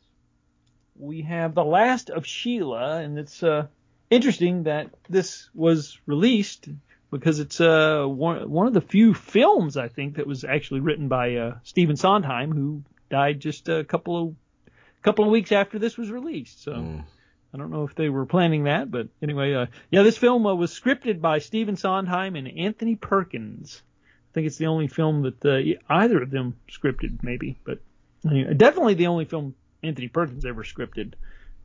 we have The Last of Sheila, and it's uh, interesting that this was released because it's uh, one, one of the few films I think that was actually written by uh, Stephen Sondheim, who died just a couple of couple of weeks after this was released. So Mm. I don't know if they were planning that, but anyway, uh, yeah, this film uh, was scripted by Stephen Sondheim and Anthony Perkins. I think it's the only film that uh, either of them scripted, maybe, but anyway, definitely the only film Anthony Perkins ever scripted.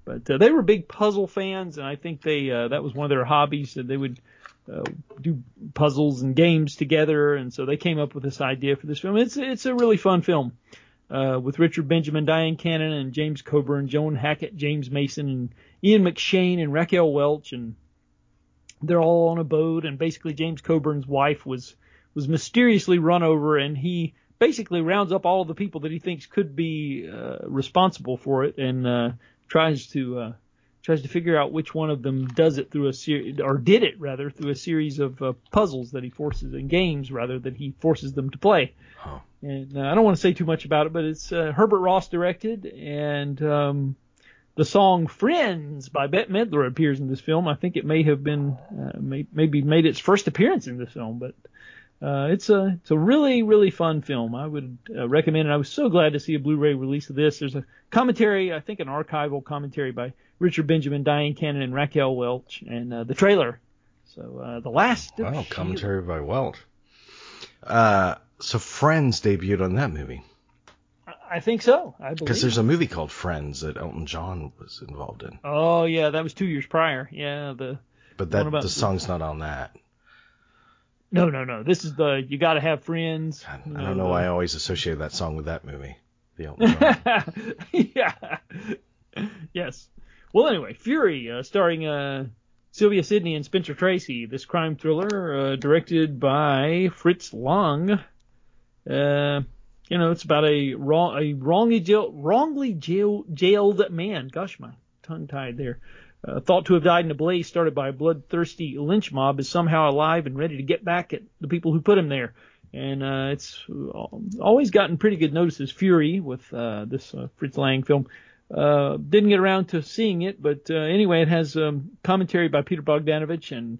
But uh, they were big puzzle fans, and I think they uh, that was one of their hobbies that they would uh, do puzzles and games together, and so they came up with this idea for this film. It's it's a really fun film uh, with Richard Benjamin, Dyan Cannon, and James Coburn, Joan Hackett, James Mason, and Ian McShane and Raquel Welch, and they're all on a boat. And basically, James Coburn's wife was was mysteriously run over, and he basically rounds up all of the people that he thinks could be uh, responsible for it, and uh, tries to uh, tries to figure out which one of them does it through a series, or did it rather through a series of uh, puzzles that he forces and games rather that he forces them to play. And uh, I don't want to say too much about it, but it's uh, Herbert Ross directed, and um, the song "Friends" by Bette Midler appears in this film. I think it may have been uh, may, maybe made its first appearance in this film, but uh, it's a it's a really really fun film. I would uh, recommend it. I was so glad to see a Blu-ray release of this. There's a commentary, I think an archival commentary by Richard Benjamin, Dyan Cannon, and Raquel Welch, and uh, the trailer. So uh, the last. Wow, commentary by Welch. Uh, so Friends debuted on that movie I- I think so. I believe. because there's a movie called Friends that Elton John was involved in, Oh yeah, that was two years prior. Yeah, the but that about- the song's not on that. No no no. This is the you got to have friends. I, you I don't know the- why I always associate that song with that movie. The [LAUGHS] Elton yeah. yes. Well, anyway, Fury, uh, starring uh, Sylvia Sidney and Spencer Tracy. This crime thriller, uh, directed by Fritz Lang. Uh, you know, it's about a wrong, a wrongly jail, wrongly jail, jailed man. Gosh, my tongue tied there. Uh, thought to have died in a blaze started by a bloodthirsty lynch mob is somehow alive and ready to get back at the people who put him there. And uh, it's always gotten pretty good notices. Fury with uh, this uh, Fritz Lang film. Uh, didn't get around to seeing it, but uh, anyway, it has um, commentary by Peter Bogdanovich and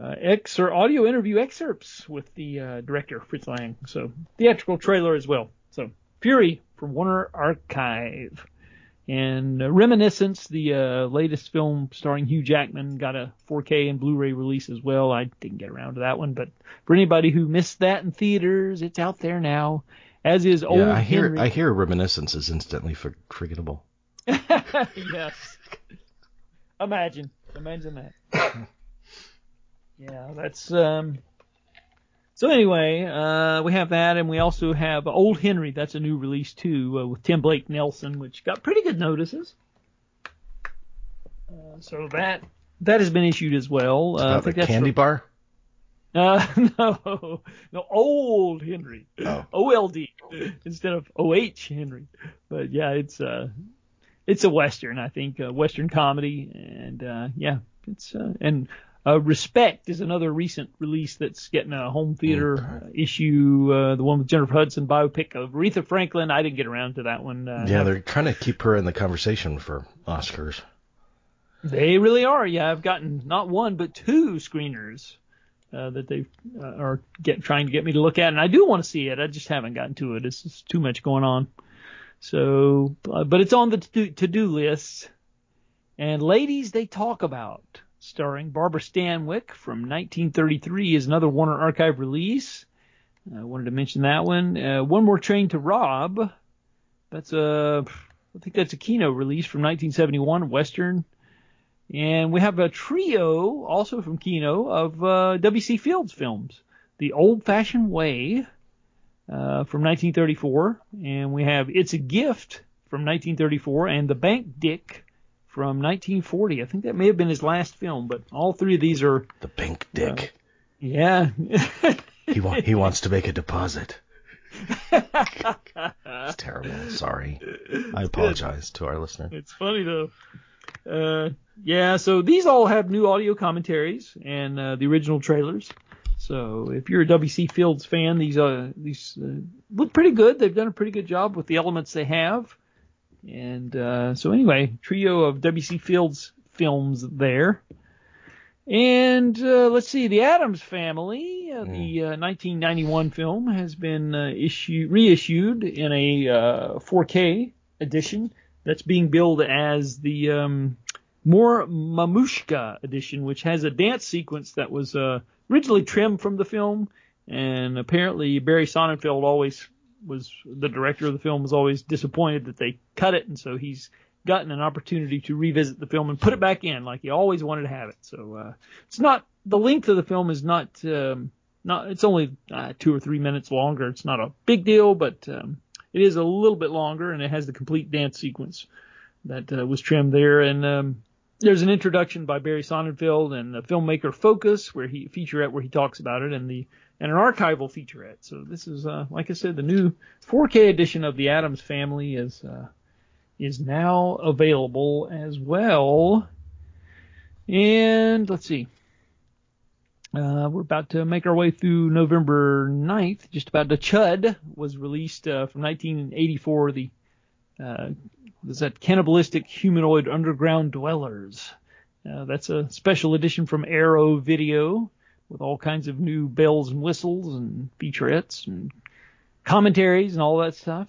uh, ex or audio interview excerpts with the uh, director Fritz Lang. So theatrical trailer as well. So Fury from Warner Archive. And uh, Reminiscence, the uh, latest film starring Hugh Jackman, got a 4K and Blu-ray release as well. I didn't get around to that one, but for anybody who missed that in theaters, it's out there now. As is Old yeah, I hear Henry. I hear Reminiscence is instantly for, forgettable. [LAUGHS] [LAUGHS] yes. Imagine. Imagine that. [LAUGHS] yeah, that's um so anyway, uh, we have that, and we also have Old Henry. That's a new release too, uh, with Tim Blake Nelson, which got pretty good notices. Uh, so that that has been issued as well. It's Uh, I about think the candy bar. [LAUGHS] uh, no, no, old Henry. Oh. [LAUGHS] OLD instead of OH Henry. But yeah, it's uh it's a western, I think, a western comedy and uh yeah, it's uh, and uh, Respect is another recent release that's getting a home theater uh, issue, uh, the one with Jennifer Hudson biopic of Aretha Franklin. I didn't get around to that one. Uh, Yeah, they're trying to keep her in the conversation for Oscars. They really are. Yeah, I've gotten not one but two screeners uh, that they uh, are get trying to get me to look at, and I do want to see it. I just haven't gotten to it. It's just too much going on. So, uh, but it's on the to-do list. And ladies, they talk about starring Barbara Stanwyck from 1933 is another Warner Archive release. I wanted to mention that one. Uh, one more train to rob. That's a, I think that's a Kino release from 1971, Western. And we have a trio, also from Kino, of uh, W.C. Fields films. The Old Fashioned Way uh, from 1934, and we have It's a Gift from 1934, and The Bank Dick from 1940. I think that may have been his last film, but all three of these are. The Pink Dick. Yeah. he wa- he wants to make a deposit. [LAUGHS] it's terrible. Sorry. I apologize to our listener. It's funny though. Uh, yeah, so these all have new audio commentaries and uh, the original trailers. So if you're a W.C. Fields fan, these uh, these uh, look pretty good. They've done a pretty good job with the elements they have. And uh, so anyway, trio of W.C. Fields films there. And uh, let's see, the Addams Family, uh, the uh, 1991 film, has been uh, issued reissued in a uh, 4K edition that's being billed as the um, more Mamushka edition, which has a dance sequence that was uh, originally trimmed from the film, and apparently Barry Sonnenfeld always was the director of the film was always disappointed that they cut it, and so he's gotten an opportunity to revisit the film and put it back in like he always wanted to have it. So uh, it's not the length of the film is not um, not it's only uh, two or three minutes longer. It's not a big deal, but um, it is a little bit longer and it has the complete dance sequence that uh, was trimmed there. And um, there's an introduction by Barry Sonnenfeld and the filmmaker Focus where he featurette where he talks about it and the and an archival featurette. So this is uh, like I said the new 4K edition of the Addams Family is. Uh, is now available as well. And let's see. Uh, we're about to make our way through November 9th. Just about to Chud was released uh, from 1984. The uh, was that cannibalistic humanoid underground dwellers. Uh, that's a special edition from Arrow Video with all kinds of new bells and whistles and featurettes and commentaries and all that stuff.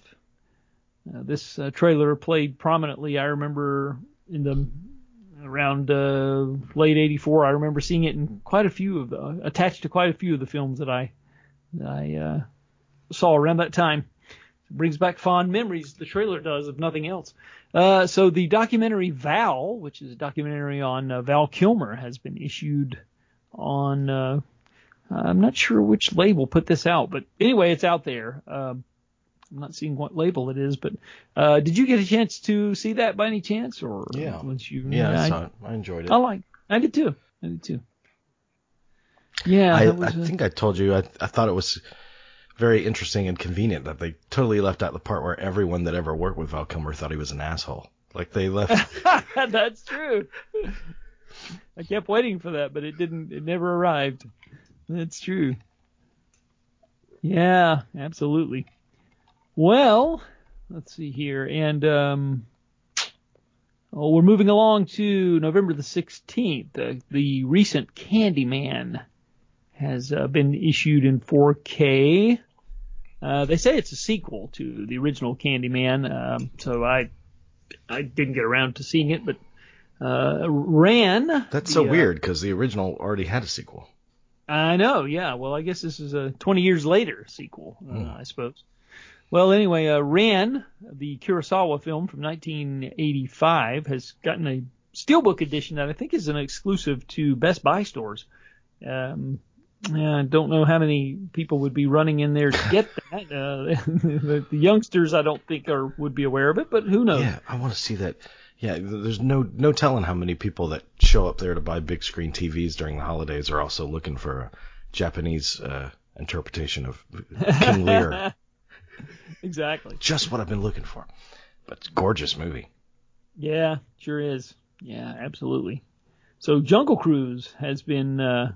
Uh, this uh, trailer played prominently. I remember in the around uh, late '84. I remember seeing it in quite a few of the attached to quite a few of the films that I that I uh, saw around that time. It brings back fond memories. The trailer does, if nothing else. Uh, so the documentary Val, which is a documentary on uh, Val Kilmer, has been issued on. I'm not sure which label put this out, but anyway, it's out there. Um, I'm not seeing what label it is, but uh, did you get a chance to see that by any chance, or yeah, once you yeah, I, saw it. I enjoyed it. I like, I did too. I did too. Yeah, I, I uh, think I told you I, I thought it was very interesting and convenient that they totally left out the part where everyone that ever worked with Val Kilmer thought he was an asshole. Like they left. [LAUGHS] That's true. I kept waiting for that, but it didn't. It never arrived. That's true. Yeah, absolutely. Well, let's see here, and um, oh, we're moving along to November the 16th. Uh, the recent Candyman has uh, been issued in 4K. Uh, they say it's a sequel to the original Candyman, um, so I I didn't get around to seeing it, but uh, ran. That's so uh, weird because the original already had a sequel. I know, yeah. Well, I guess this is a 20 years later sequel, uh, Hmm. I suppose. Well, anyway, uh, Ran, the Kurosawa film from 1985, has gotten a steelbook edition that I think is an exclusive to Best Buy stores. Um, I don't know how many people would be running in there to get [LAUGHS] that. Uh, [LAUGHS] the, the youngsters, I don't think, are would be aware of it, but who knows? Yeah, I want to see that. Yeah, there's no no telling how many people that show up there to buy big screen TVs during the holidays are also looking for a Japanese uh, interpretation of King Lear. [LAUGHS] exactly. Just what I've been looking for. But it's a gorgeous movie. Yeah, sure is. Yeah, absolutely. So Jungle Cruise has been uh,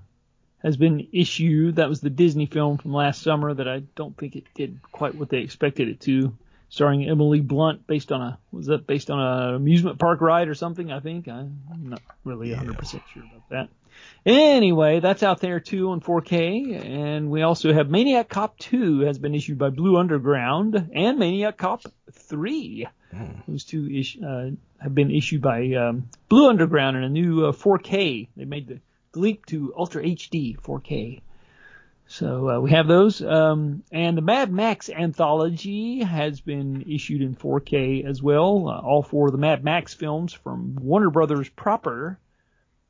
has been issued. That was the Disney film from last summer that I don't think it did quite what they expected it to. Starring Emily Blunt, based on a was that based on an amusement park ride or something? I think I'm not really 100 percent sure about that. Anyway, that's out there too on 4K, and we also have Maniac Cop 2 has been issued by Blue Underground, and Maniac Cop 3. Those two ish, uh, have been issued by um, Blue Underground in a new uh, 4K. They made the, the leap to Ultra HD 4K. So uh, we have those. Um, and the Mad Max anthology has been issued in 4K as well. Uh, all four of the Mad Max films from Warner Brothers proper.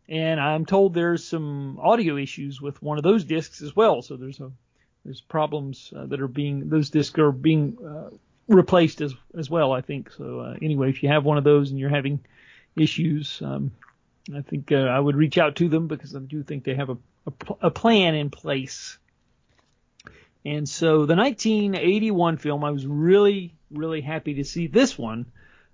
And I'm told there's some audio issues with one of those discs as well. So there's a there's problems uh, that are being those discs are being uh, replaced as as well. I think so. Uh, anyway, if you have one of those and you're having issues, um, I think uh, I would reach out to them because I do think they have a, a, a plan in place and so the 1981 film, I was really, really happy to see this one.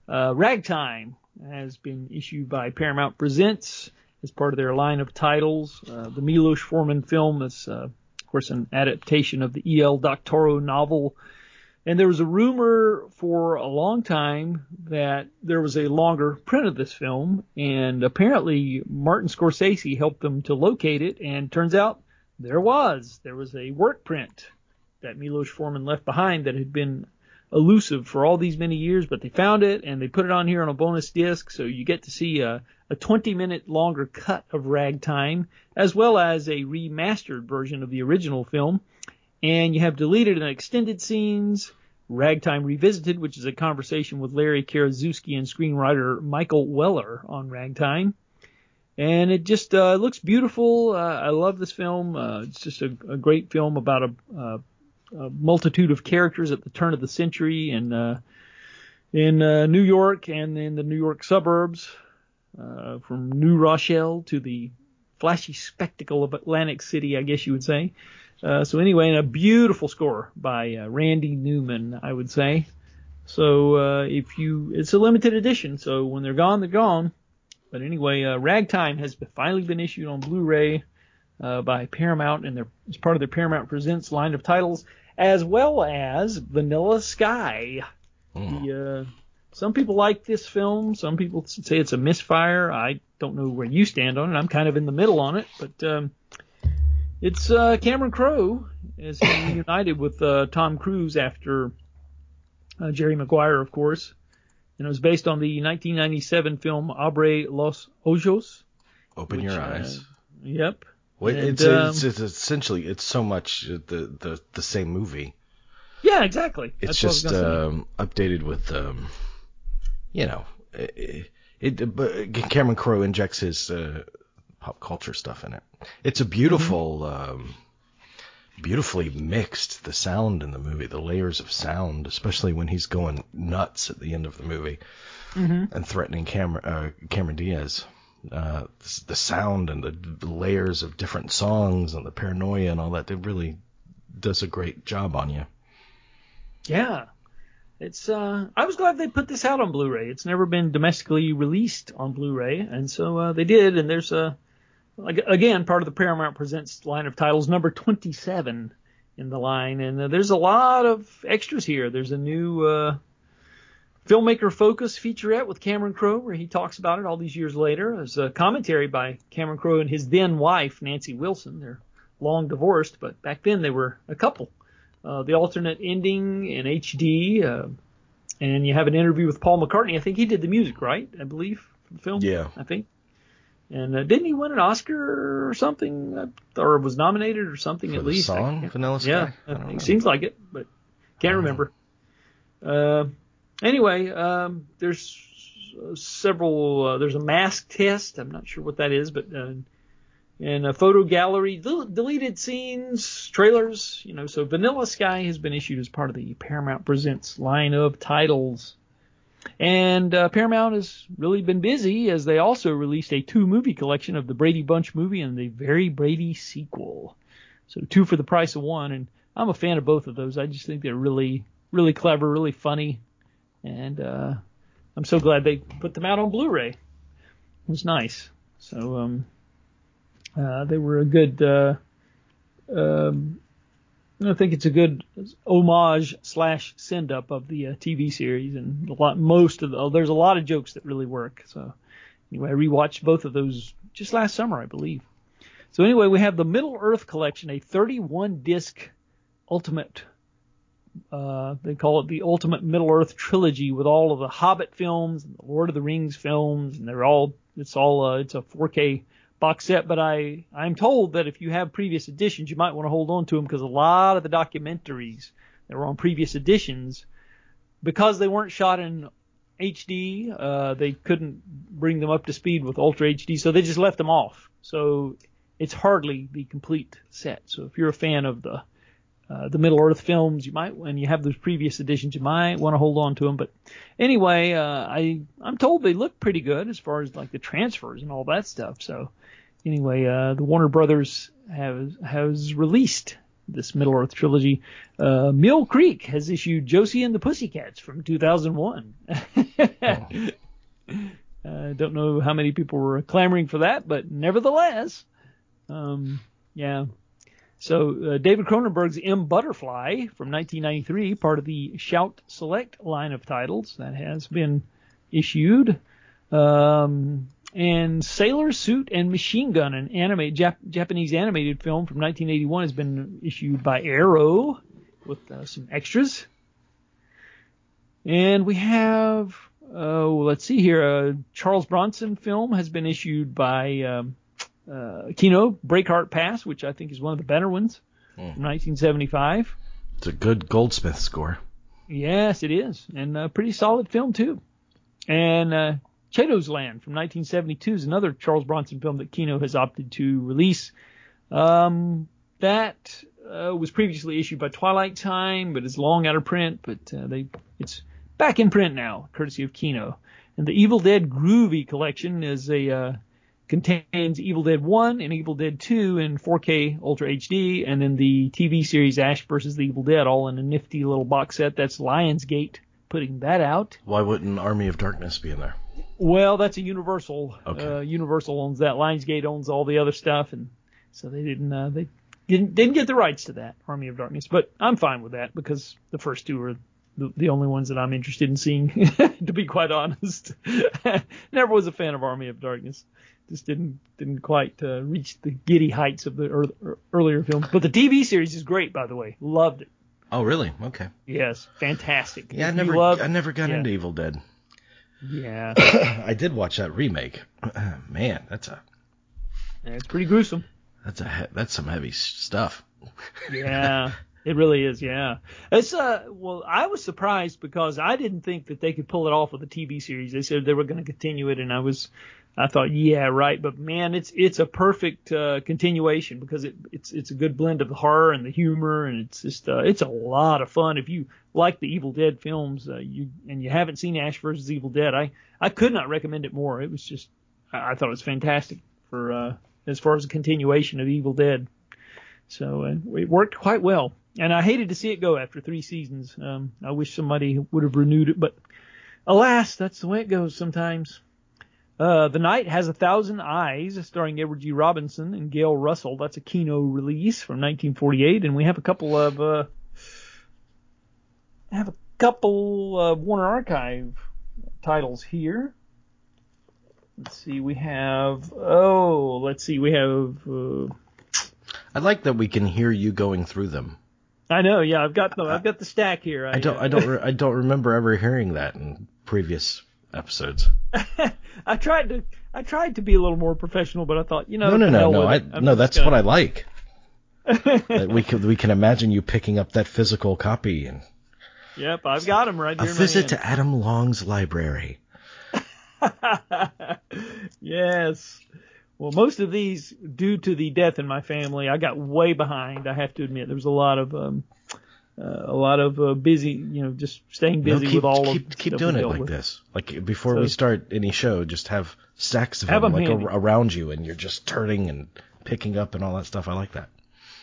Uh, Ragtime has been issued by Paramount Presents as part of their line of titles. Uh, the Milos Forman film is, uh, of course, an adaptation of the E.L. Doctorow novel. And there was a rumor for a long time that there was a longer print of this film, and apparently Martin Scorsese helped them to locate it, and turns out there was. There was a work print that Milos Forman left behind that had been elusive for all these many years, but they found it and they put it on here on a bonus disc, so you get to see a, a 20 minute longer cut of Ragtime, as well as a remastered version of the original film. And you have deleted and extended scenes, Ragtime Revisited, which is a conversation with Larry Karaszewski and screenwriter Michael Weller on Ragtime. And it just uh, looks beautiful. Uh, I love this film. Uh, it's just a, a great film about a, a multitude of characters at the turn of the century in uh, in uh, New York and in the New York suburbs, uh, from New Rochelle to the flashy spectacle of Atlantic City, I guess you would say. So anyway, and a beautiful score by Randy Newman, I would say. So if you, it's a limited edition, so when they're gone, they're gone. But anyway, uh, Ragtime has finally been issued on Blu-ray uh, by Paramount, and it's part of their Paramount Presents line of titles, as well as Vanilla Sky. Mm. The, uh, some people like this film. Some people say it's a misfire. I don't know where you stand on it. I'm kind of in the middle on it, but um, it's uh, Cameron Crowe as he [COUGHS] reunited with uh, Tom Cruise after uh, Jerry Maguire, of course. And it was based on the 1997 film Abre los Ojos. Open which, your uh, eyes. Yep. Well, and, it's, um, it's, it's essentially it's so much the the the same movie. Yeah, exactly. It's That's just what I was gonna say. um, updated with um, you know, it, it but Cameron Crowe injects his uh, pop culture stuff in it. It's a beautiful, Mm-hmm. um, beautifully mixed. The sound in the movie, the layers of sound, especially when he's going nuts at the end of the movie Mhm. and threatening Cameron uh, Cameron Diaz. Uh, the, sound and the, layers of different songs and the paranoia and all that, it really does a great job on you. Yeah. It's uh I was glad they put this out on Blu-ray. It's never been domestically released on Blu-ray, and so uh, they did. And there's a again part of the Paramount Presents line of titles, number 27 in the line, and uh, there's a lot of extras here. There's a new uh, filmmaker focus featurette with Cameron Crowe where he talks about it all these years later. There's a commentary by Cameron Crowe and his then wife Nancy Wilson. They're long divorced, but back then they were a couple. Uh, the alternate ending in HD, uh, and you have an interview with Paul McCartney. I think he did the music, right? I believe for the film. Yeah. I think. And uh, didn't he win an Oscar or something, uh, or was nominated or something For at least? Song Vanilla Sky? yeah, I it seems like it, but can't remember. Uh, anyway, um, there's several. Uh, there's a mask test. I'm not sure what that is, but uh, and a photo gallery, del- deleted scenes, trailers. You know, so Vanilla Sky has been issued as part of the Paramount Presents line of titles. And uh, Paramount has really been busy as they also released a two movie collection of the Brady Bunch movie and the Very Brady sequel. So two for the price of one, and I'm a fan of both of those. I just think they're really, really clever, really funny, and uh, I'm so glad they put them out on Blu-ray. It was nice. So um, uh, they were a good. Uh, um, I think it's a good homage slash send up of the uh, TV series, and a lot, most of the, oh, there's a lot of jokes that really work. So anyway, I rewatched both of those just last summer, I believe. So anyway, we have the Middle Earth collection, a 31 disc ultimate. Uh, they call it the Ultimate Middle Earth trilogy with all of the Hobbit films and the Lord of the Rings films, and they're all it's all uh, it's a 4K box set, but I I'm told that if you have previous editions, you might want to hold on to them because a lot of the documentaries that were on previous editions, because they weren't shot in HD, uh, they couldn't bring them up to speed with Ultra HD, so they just left them off. So it's hardly the complete set. So if you're a fan of the uh, the Middle Earth films, you might, when you have those previous editions, you might want to hold on to them. But anyway, uh, I I'm told they look pretty good as far as like the transfers and all that stuff. So anyway, uh, the Warner Brothers has has released this Middle Earth trilogy. Uh, Mill Creek has issued Josie and the Pussycats from 2001. I [LAUGHS] uh, don't know how many people were clamoring for that, but nevertheless, um, yeah, so uh, David Cronenberg's M Butterfly from 1993, part of the Shout Select line of titles that has been issued. Um, and Sailor Suit and Machine Gun, an anime, Jap- Japanese animated film from 1981, has been issued by Arrow with uh, some extras. And we have, oh, let's see here, a Charles Bronson film has been issued by um, uh, Kino Breakheart Pass, which I think is one of the better ones mm. from 1975. It's a good Goldsmith score. Yes, it is, and a pretty solid film too. And uh, Chato's Land from 1972 is another Charles Bronson film that Kino has opted to release. Um, that uh, was previously issued by Twilight Time, but it's long out of print. But uh, they it's back in print now, courtesy of Kino. And the Evil Dead Groovy collection is a uh, contains Evil Dead 1 and Evil Dead 2 in 4K Ultra HD, and then the TV series Ash vs. the Evil Dead all in a nifty little box set. That's Lionsgate putting that out. Why wouldn't Army of Darkness be in there? Well, that's a Universal. Okay. Uh, Universal owns that. Lionsgate owns all the other stuff, and so they didn't uh, they didn't didn't get the rights to that Army of Darkness. But I'm fine with that because the first two are the, the only ones that I'm interested in seeing. [LAUGHS] to be quite honest, [LAUGHS] never was a fan of Army of Darkness just didn't didn't quite uh, reach the giddy heights of the er, earlier films. But the TV series is great, by the way. Loved it. Oh, really? Okay. Yes, fantastic. Yeah, I never I never got yeah. into Evil Dead. Yeah. [COUGHS] I did watch that remake. [COUGHS] Man, that's a. It's pretty gruesome. That's a that's some heavy stuff. yeah, [LAUGHS] it really is. Yeah, it's uh. Well, I was surprised because I didn't think that they could pull it off with a TV series. They said they were going to continue it, and I was I thought, yeah, right. But man, it's it's a perfect uh, continuation because it, it's it's a good blend of the horror and the humor, and it's just uh, it's a lot of fun. If you like the Evil Dead films, uh, you and you haven't seen Ash versus Evil Dead, I I could not recommend it more. It was just I, I thought it was fantastic for uh, as far as a continuation of Evil Dead. So uh, it worked quite well, and I hated to see it go after three seasons. Um, I wish somebody would have renewed it, but alas, that's the way it goes sometimes. Uh, the Night Has a Thousand Eyes, starring Edward G. Robinson and Gail Russell. That's a Kino release from 1948, and we have a couple of uh, have a couple of Warner Archive titles here. Let's see, we have oh, let's see, we have. Uh, I like that we can hear you going through them. I know, yeah, I've got the I've got the stack here. I, I don't I don't re- I don't remember ever hearing that in previous episodes. [LAUGHS] I tried to I tried to be a little more professional, but I thought, you know, no, no, no, no, I, no. That's gonna... what I like. [LAUGHS] we can we can imagine you picking up that physical copy and. Yep, I've got them right here. A visit to Adam Long's library. [LAUGHS] yes. Well, most of these, due to the death in my family, I got way behind. I have to admit, there was a lot of um, uh, a lot of uh, busy, you know, just staying busy no, keep, with all keep, of keep doing it like with. this. Like before so, we start any show, just have stacks of have them, them like a, around you, and you're just turning and picking up and all that stuff. I like that.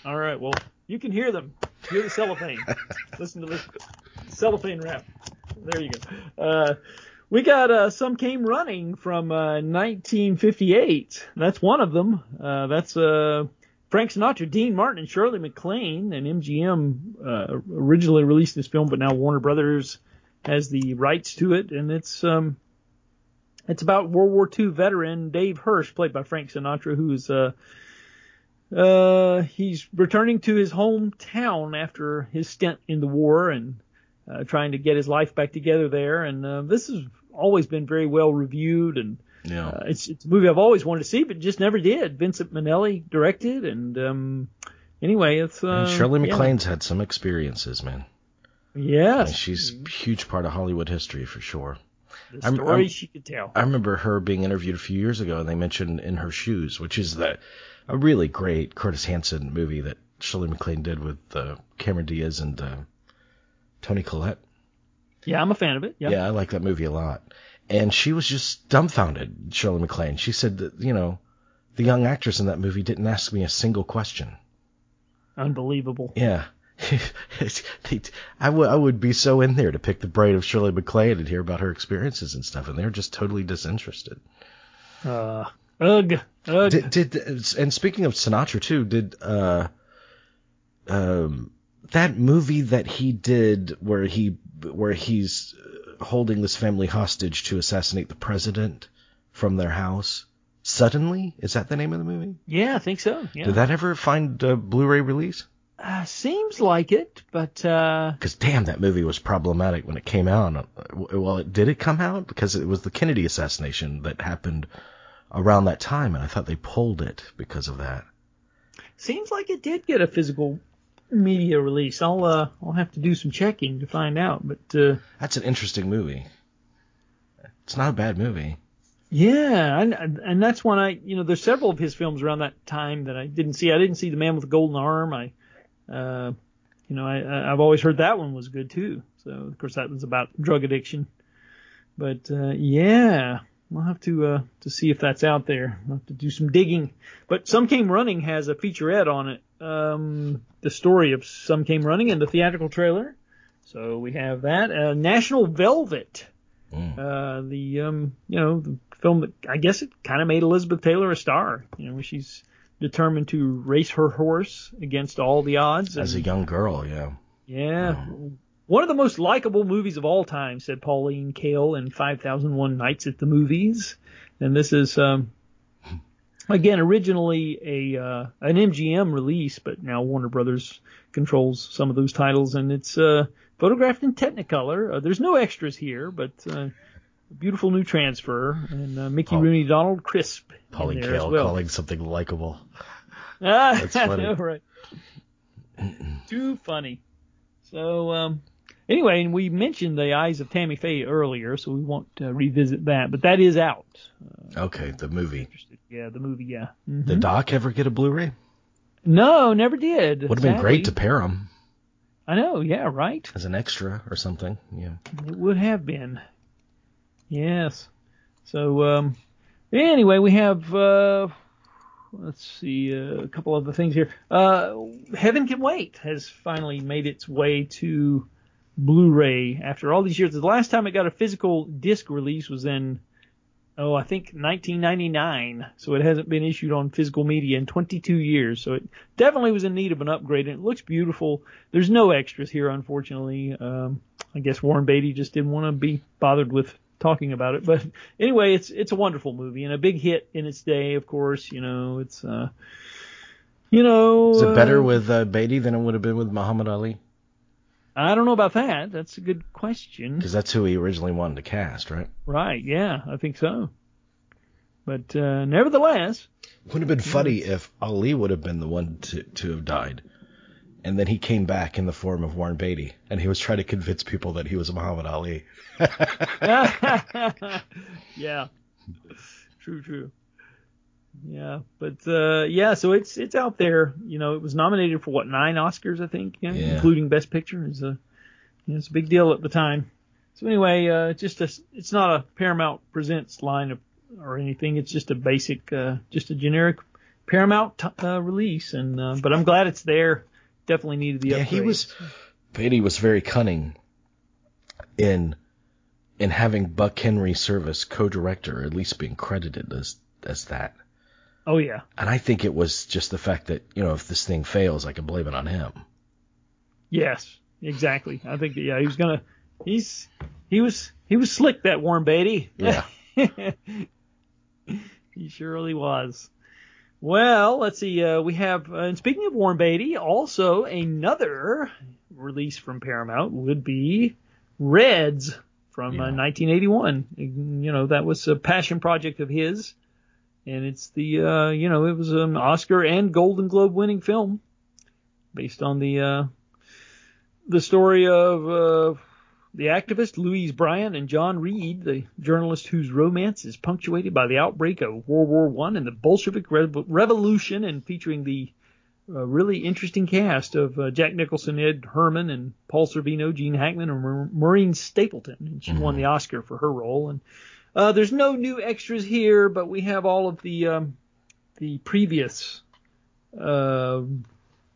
All right, well, you can hear them. Hear the cellophane. [LAUGHS] Listen to this cellophane rap. There you go. Uh, we got uh, some came running from uh, 1958. That's one of them. Uh, that's uh, Frank Sinatra, Dean Martin, and Shirley MacLaine, and MGM uh, originally released this film, but now Warner Brothers has the rights to it, and it's um, it's about World War II veteran Dave Hirsh, played by Frank Sinatra, who's uh, he's returning to his hometown after his stint in the war and uh, trying to get his life back together there. And uh, this has always been very well reviewed and Yeah. Uh, it's it's a movie I've always wanted to see, but just never did. Vincent Minnelli directed, and um, anyway, it's uh, And Shirley yeah. MacLaine's had some experiences, man. I mean, Yes, she's a huge part of Hollywood history for sure. the I'm- story I'm- she could tell. I remember her being interviewed a few years ago, and they mentioned In Her Shoes, which is the a really great Curtis Hanson movie that Shirley MacLaine did with uh, Cameron Diaz and uh, Toni Collette. Yeah, I'm a fan of it. Yeah. Yeah, I like that movie a lot. And she was just dumbfounded, Shirley MacLaine. She said that, you know, the young actress in that movie didn't ask me a single question. Unbelievable. Yeah. [LAUGHS] I would I would be so in there to pick the brain of Shirley MacLaine and hear about her experiences and stuff, and they're just totally disinterested. Uh, ugh, ugh. Did, did and speaking of Sinatra too, did uh um that movie that he did where he where he's uh, holding this family hostage to assassinate the president from their house suddenly is that the name of the movie? yeah, I think so. Yeah. Did that ever find a Blu-ray release? Uh, seems like it, but uh, Because damn, that movie was problematic when it came out. Uh, Well, it, did it come out because it was the Kennedy assassination that happened around that time, and I thought they pulled it because of that. seems like it did get a physical media release. I'll uh, I'll have to do some checking to find out. But uh, That's an interesting movie. It's not a bad movie. yeah, and and that's one I you know there's several of his films around that time that I didn't see. I didn't see The Man with the Golden Arm. I uh, you know I I- I've always heard that one was good too. So of course that was about drug addiction. But uh, yeah, I'll have to uh, to see if that's out there. I'll have to do some digging. But Some Came Running has a featurette on it. Um, the story of Some Came Running in the theatrical trailer. So we have that. Uh, National Velvet. Mm. Uh, the um, you know, the film that I guess it kind of made Elizabeth Taylor a star. You know, she's determined to race her horse against all the odds. As a young girl, yeah. yeah. One of the most likable movies of all time, said Pauline Kael in 5001 Nights at the Movies. And this is, um, again, originally a, uh, an MGM release, but now Warner Brothers controls some of those titles and it's, uh, photographed in Technicolor. Uh, there's no extras here, but, uh, a beautiful new transfer and, uh, Mickey Paul- Rooney, Donald Crisp. Pauline Kael well. calling something likable. Ah, [LAUGHS] That's funny. Know, right. Too funny. So, um, anyway, and we mentioned the Eyes of Tammy Faye earlier, so we won't uh, revisit that, but that is out. Okay, the movie. Yeah, the movie, yeah. Mhm. Did Doc ever get a Blu-ray? No, never did. Would have been great to pair them I know, yeah, right. as an extra or something. Yeah. It would have been. Yes. So, um, anyway, we have, uh, let's see, uh, a couple other things here. Uh, Heaven Can Wait has finally made its way to Blu-ray after all these years. The last time it got a physical disc release was in, oh, I think 1999. So it hasn't been issued on physical media in 22 years. So it definitely was in need of an upgrade and it looks beautiful. There's no extras here, unfortunately. Um, I guess Warren Beatty just didn't want to be bothered with talking about it. But anyway, it's it's a wonderful movie and a big hit in its day. Of course, you know it's uh, you know. Is it better uh, with uh, Beatty than it would have been with Muhammad Ali? I don't know about that. That's a good question. Because that's who he originally wanted to cast, right? Right? Yeah, I think so. But uh, nevertheless, Would have been funny if Ali would have been the one to, to have died. And then he came back in the form of Warren Beatty, and he was trying to convince people that he was Muhammad Ali. [LAUGHS] [LAUGHS] [LAUGHS] yeah. True, true. Yeah, but uh yeah, so it's it's out there. You know, it was nominated for what nine Oscars, I think, yeah, Yeah. including Best Picture. Is a you know, it's a big deal at the time. So anyway, uh, just a it's not a Paramount Presents line of or anything. It's just a basic, uh, just a generic Paramount t- uh, release. And uh, but I'm glad it's there. Definitely needed the Yeah, upgrade. he was. Beatty was very cunning in in having Buck Henry serve as co-director, or at least being credited as as that. Oh yeah, And I think it was just the fact that you know if this thing fails, I can blame it on him. yes, exactly. I think that, yeah, he was gonna. He's he was he was slick that Warren Beatty. Yeah. [LAUGHS] he surely was. Well, let's see. Uh, we have, uh, and speaking of Warren Beatty, also another release from Paramount would be Reds from Yeah. uh, 1981. You know, that was a passion project of his, and it's the uh, you know it was an Oscar and Golden Globe winning film based on the uh, the story of uh, the activist Louise Bryant and John Reed, the journalist whose romance is punctuated by the outbreak of World War One and the Bolshevik Rev- Revolution, and featuring the uh, really interesting cast of uh, Jack Nicholson, Ed Herrmann, and Paul Sorvino, Gene Hackman, and Maureen Stapleton. And she won the Oscar for her role. And uh, there's no new extras here, but we have all of the um, the previous, uh,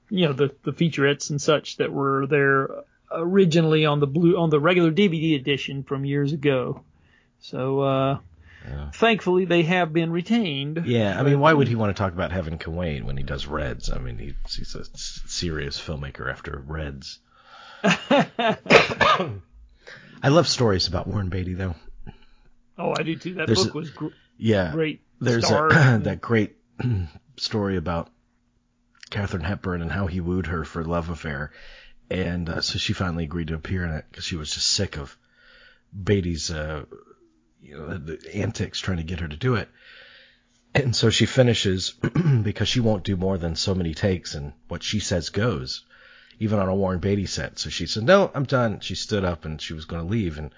you know, the the featurettes and such that were there originally on the blue on the regular DVD edition from years ago. So uh, Yeah. thankfully they have been retained. Yeah, I mean, why would he want to talk about Heaven Can Wait when he does Reds? I mean, he, he's a s- serious filmmaker after Reds. [LAUGHS] [COUGHS] I love stories about Warren Beatty, though. Oh, I do too. That There's book a- was gr- Yeah, great. there's a, [CLEARS THROAT] that great [CLEARS THROAT] story about Katharine Hepburn and how he wooed her for love affair, and uh, so she finally agreed to appear in it because she was just sick of Beatty's, uh, you know, the antics trying to get her to do it. And so she finishes [CLEARS THROAT] because she won't do more than so many takes, and what she says goes, even on a Warren Beatty set. So she said, "No, I'm done." She stood up and she was going to leave, and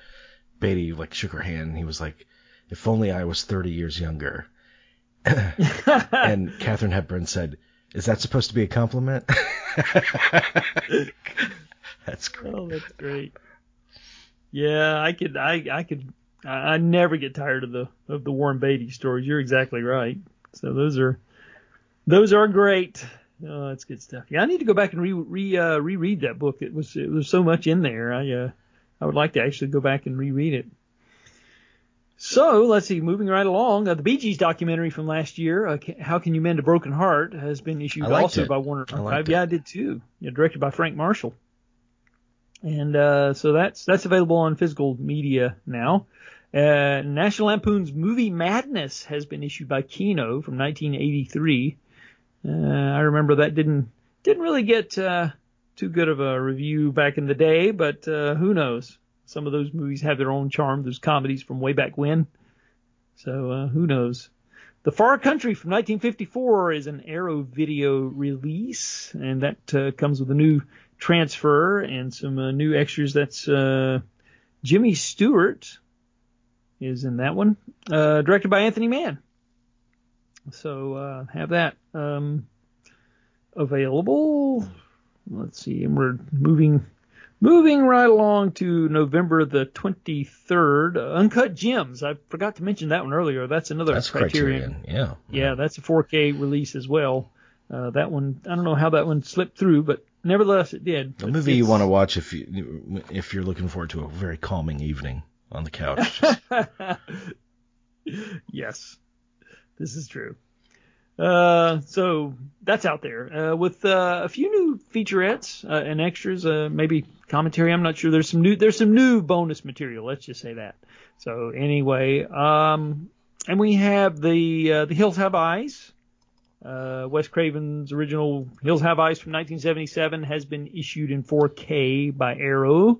Beatty like shook her hand, and he was like, "If only I was 30 years younger." [LAUGHS] and Katharine Hepburn said, "Is that supposed to be a compliment?" [LAUGHS] That's great. Oh, that's great. Yeah, I could, I, I could, I, I never get tired of the of the Warren Beatty stories. You're exactly right. So those are, those are great. Oh, that's good stuff. Yeah, I need to go back and re, re uh, reread that book. It was it was so much in there. I uh, I would like to actually go back and reread it. So let's see. Moving right along, uh, the Bee Gees documentary from last year, uh, "How Can You Mend a Broken Heart," has been issued also it. by Warner I Archive. Yeah. I did too. Yeah, directed by Frank Marshall. And uh, so that's that's available on physical media now. Uh, National Lampoon's Movie Madness has been issued by Kino from 1983. Uh, I remember that didn't didn't really get uh, too good of a review back in the day, but uh, who knows? Some of those movies have their own charm. Those comedies from way back when. So uh, who knows? The Far Country from 1954 is an Arrow video release, and that uh, comes with a new transfer and some uh, new extras. That's uh, Jimmy Stewart is in that one, uh, directed by Anthony Mann. So uh, have that um, available. Let's see, and we're moving moving right along to November the 23rd. Uh, Uncut Gems. I forgot to mention that one earlier. That's another That's Criterion. Criterion. Yeah. Yeah, that's a 4K release as well. Uh, that one, I don't know how that one slipped through, but nevertheless it did. A movie you want to watch if you if you're looking forward to a very calming evening on the couch. [LAUGHS] yes, this is true. Uh, so that's out there uh, with uh, a few new featurettes uh, and extras, uh, maybe commentary. I'm not sure. There's some new. There's some new bonus material. Let's just say that. So anyway, um, and we have the uh, the Hills Have Eyes. Uh, Wes Craven's original Hills Have Eyes from 1977 has been issued in 4K by Arrow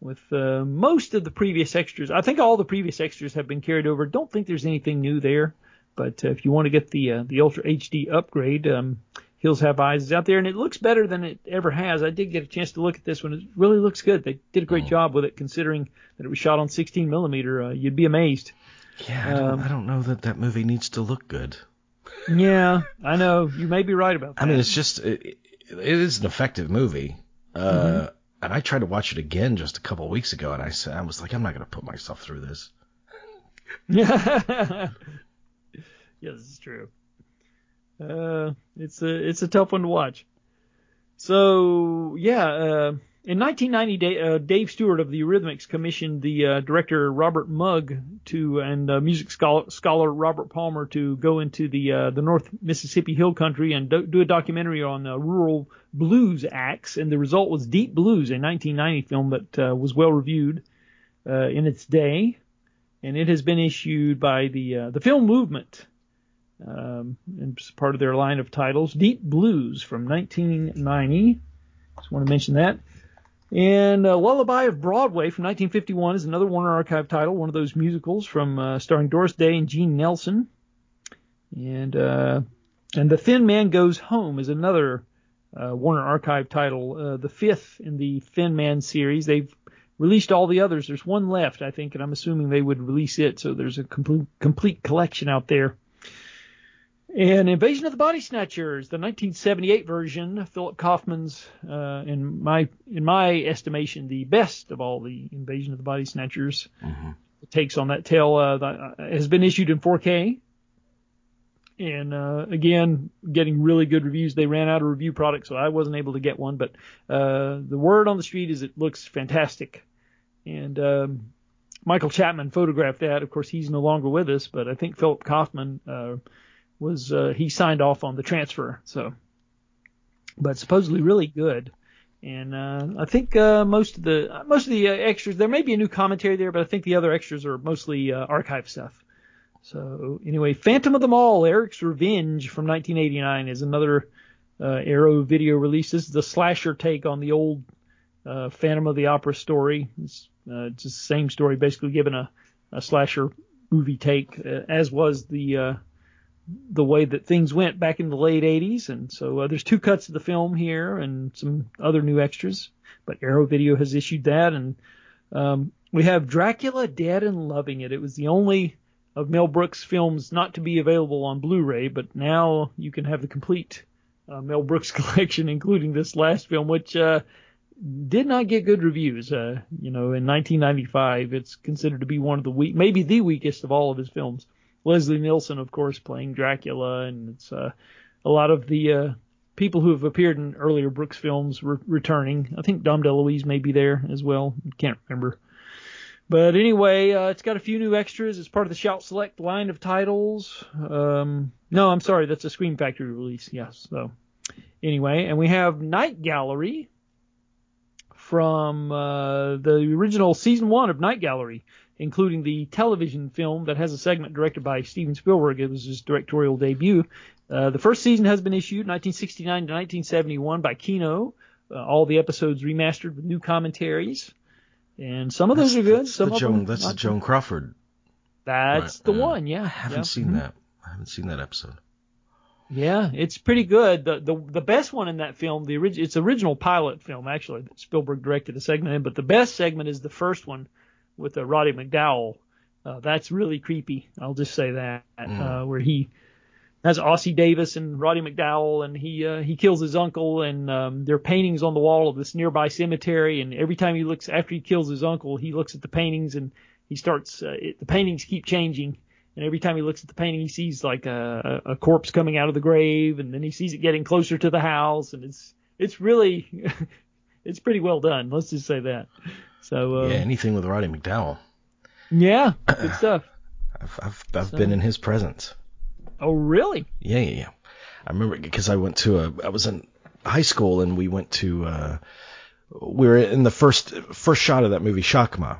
with uh, most of the previous extras. I think all the previous extras have been carried over. Don't think there's anything new there. But uh, if you want to get the uh, the Ultra HD upgrade, um, Hills Have Eyes is out there, and it looks better than it ever has. I did get a chance to look at this one. It really looks good. They did a great job with it, considering that it was shot on 16 millimeter. Uh, you'd be amazed. yeah, I don't, Um, I don't know that that movie needs to look good. Yeah, I know. You may be right about that. I mean, it's just it, it it is an effective movie. Uh, Mm-hmm. And I tried to watch it again just a couple of weeks ago, and I said I was like, I'm not going to put myself through this. Yeah. [LAUGHS] yes, it's true. Uh, it's a it's a tough one to watch. So yeah, uh, in 1990, Da- uh, Dave Stewart of the Eurythmics commissioned the uh, director Robert Mugge to and uh, music scholar, scholar Robert Palmer to go into the uh, the North Mississippi Hill Country and do, do a documentary on rural blues acts, and the result was Deep Blues, a 1990 film that was well reviewed in its day and it has been issued by the the film movement um, and it's part of their line of titles deep blues from 1990 just want to mention that And uh, Lullaby of Broadway from 1951 is another Warner Archive title, one of those musicals from uh, starring Doris Day and Gene Nelson. And uh, and The Thin Man Goes Home is another uh, Warner Archive title, uh, the fifth in the Thin Man series. They've released all the others. There's one left, I think, and I'm assuming they would release it. So there's a complete complete collection out there. And Invasion of the Body Snatchers, the 1978 version, Philip Kaufman's, uh, in my in my estimation, the best of all the Invasion of the Body Snatchers Mm-hmm. takes on that tale, uh, that, uh, has been issued in 4K. And uh, again, getting really good reviews. They ran out of review product, so I wasn't able to get one. But uh, the word on the street is it looks fantastic. And um, Michael Chapman photographed that. Of course, he's no longer with us, but I think Philip Kaufman uh, was uh, he signed off on the transfer. So, but supposedly really good. And uh, I think uh, most of the most of the uh, extras there may be a new commentary there, but I think the other extras are mostly uh, archive stuff. So anyway, Phantom of the Mall, Eric's Revenge from 1989 is another uh, Arrow video release. This is the slasher take on the old Phantom of the Opera story. It's, it's the same story, basically given a, a slasher movie take, as was the the way that things went back in the late 80s. And so uh, there's two cuts of the film here and some other new extras. But Arrow Video has issued that, and um, we have Dracula Dead and Loving It. It was the only of Mel Brooks films not to be available on Blu-ray, but now you can have the complete uh, Mel Brooks [LAUGHS] collection, including this last film, which uh, did not get good reviews. Uh, you know, in 1995, it's considered to be one of the weak, maybe the weakest of all of his films. Leslie Nielsen, of course, playing Dracula, and it's uh, a lot of the uh, people who have appeared in earlier Brooks films re- returning. I think Dom DeLuise may be there as well. Can't remember. But anyway, uh, it's got a few new extras. It's part of the Shout Select line of titles. Um, no, I'm sorry, that's a Scream Factory release. Yes. So anyway, and we have Night Gallery from uh, the original season one of Night Gallery, including the television film that has a segment directed by Steven Spielberg. It was his directorial debut. Uh, the first season has been issued 1969 to 1971 by Kino. Uh, all the episodes remastered with new commentaries. And some of those are good. That's Some the of Joan, them that's the. Joan Crawford. That's Right, the uh, one. Yeah. I haven't yeah. seen Mhm. that. I haven't seen that episode. Yeah, it's pretty good. The the the best one in that film, the orig- it's original pilot film actually. that Spielberg directed a segment in, but the best segment is the first one with uh, Roddy McDowall. Uh, that's really creepy. I'll just say that Mm. uh, where he has Ossie Davis and Roddy McDowall, and he uh, he kills his uncle, and um, there are paintings on the wall of this nearby cemetery, and every time he looks after he kills his uncle, he looks at the paintings and he starts uh, it, the paintings keep changing. And every time he looks at the painting, he sees like a, a a corpse coming out of the grave, and then he sees it getting closer to the house, and it's it's really [LAUGHS] it's pretty well done. Let's just say that. So uh, yeah, anything with Roddy McDowall. yeah, [CLEARS THROAT] good stuff. I've I've, I've So- been in his presence. Oh really? Yeah, yeah, yeah. I remember because I went to a. I was in high school and we went to. uh We were in the first first shot of that movie Shakma.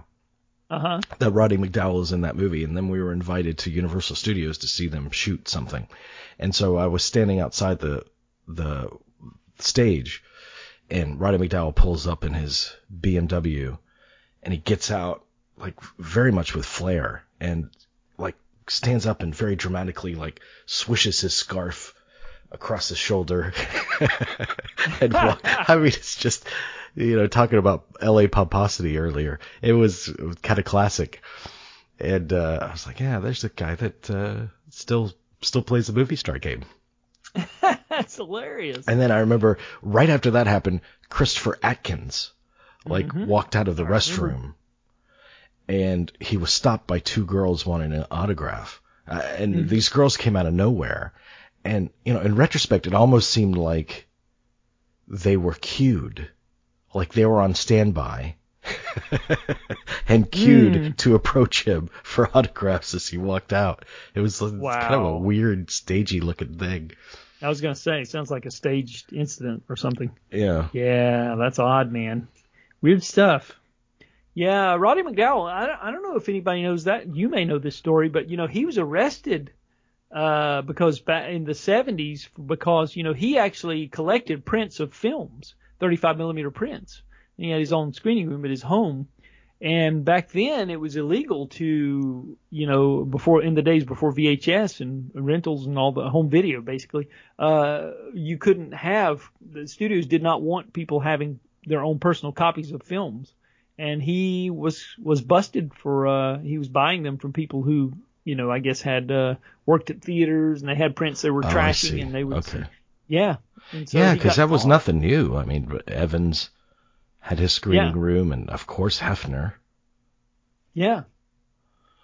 Uh huh. That Roddy McDowall is in that movie, and then we were invited to Universal Studios to see them shoot something, and so I was standing outside the the stage, and Roddy McDowell pulls up in his BMW, and he gets out like very much with flair, and like stands up and very dramatically like swishes his scarf across his shoulder [LAUGHS] and walk. I mean, it's just you know talking about L.A. pomposity earlier. It was, it was kind of classic, and uh, I was like, yeah, there's a guy that uh, still still plays the movie star game. [LAUGHS] That's hilarious. And then I remember right after that happened, Christopher Atkins like Mhm. walked out of the I remember. restroom, and he was stopped by two girls wanting an autograph. Uh, and Mhm. these girls came out of nowhere, and you know, in retrospect, it almost seemed like they were cued, like they were on standby. [LAUGHS] and cued Mm. to approach him for autographs as he walked out. It was like, kind of a weird, stagey looking thing. I was gonna say, it sounds like a staged incident or something. Yeah. Yeah, that's odd, man. Weird stuff. Yeah, Roddy McDowall. I don't, I don't know if anybody knows that. You may know this story, but you know he was arrested uh, because back in the 70s because you know he actually collected prints of films, 35 millimeter prints, And He had his own screening room at his home. And back then it was illegal to, you know, before in the days before VHS and rentals and all the home video basically, uh, you couldn't have, the studios did not want people having their own personal copies of films. And he was, was busted for, uh, he was buying them from people who, you know, I guess had, uh, worked at theaters and they had prints they were Oh, trashing and they would, Okay. yeah. So yeah, because that was nothing new. I mean, Evans had his screening Yeah. room, and of course Hefner. Yeah.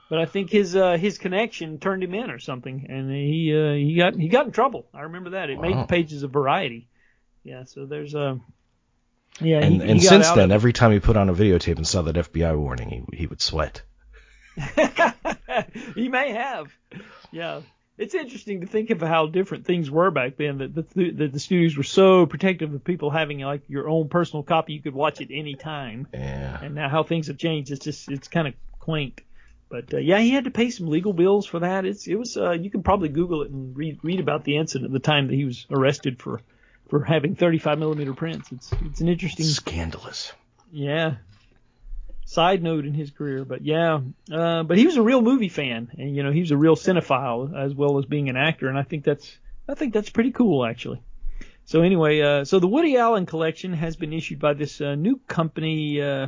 But I think his uh, his connection turned him in or something, and he uh, he got he got in trouble. I remember that. It made the pages of Variety. Yeah. So there's a. yeah. And, he, and he got since then, of every time he put on a videotape and saw that FBI warning, he he would sweat. [LAUGHS] he may have. Yeah. It's interesting to think of how different things were back then. That the, that the studios were so protective of people having like your own personal copy. You could watch it any time. Yeah. and now how things have changed. It's just it's kind of quaint. But uh, yeah, he had to pay some legal bills for that. It's it was uh, you can probably Google it and read read about the incident, the time that he was arrested for for having 35 millimeter prints. It's it's an interesting Scandalous. yeah side note in his career. But yeah, uh, but he was a real movie fan, and you know he was a real cinephile as well as being an actor, and I think that's I think that's pretty cool actually. So anyway, uh, so the Woody Allen collection has been issued by this uh, new company. Uh,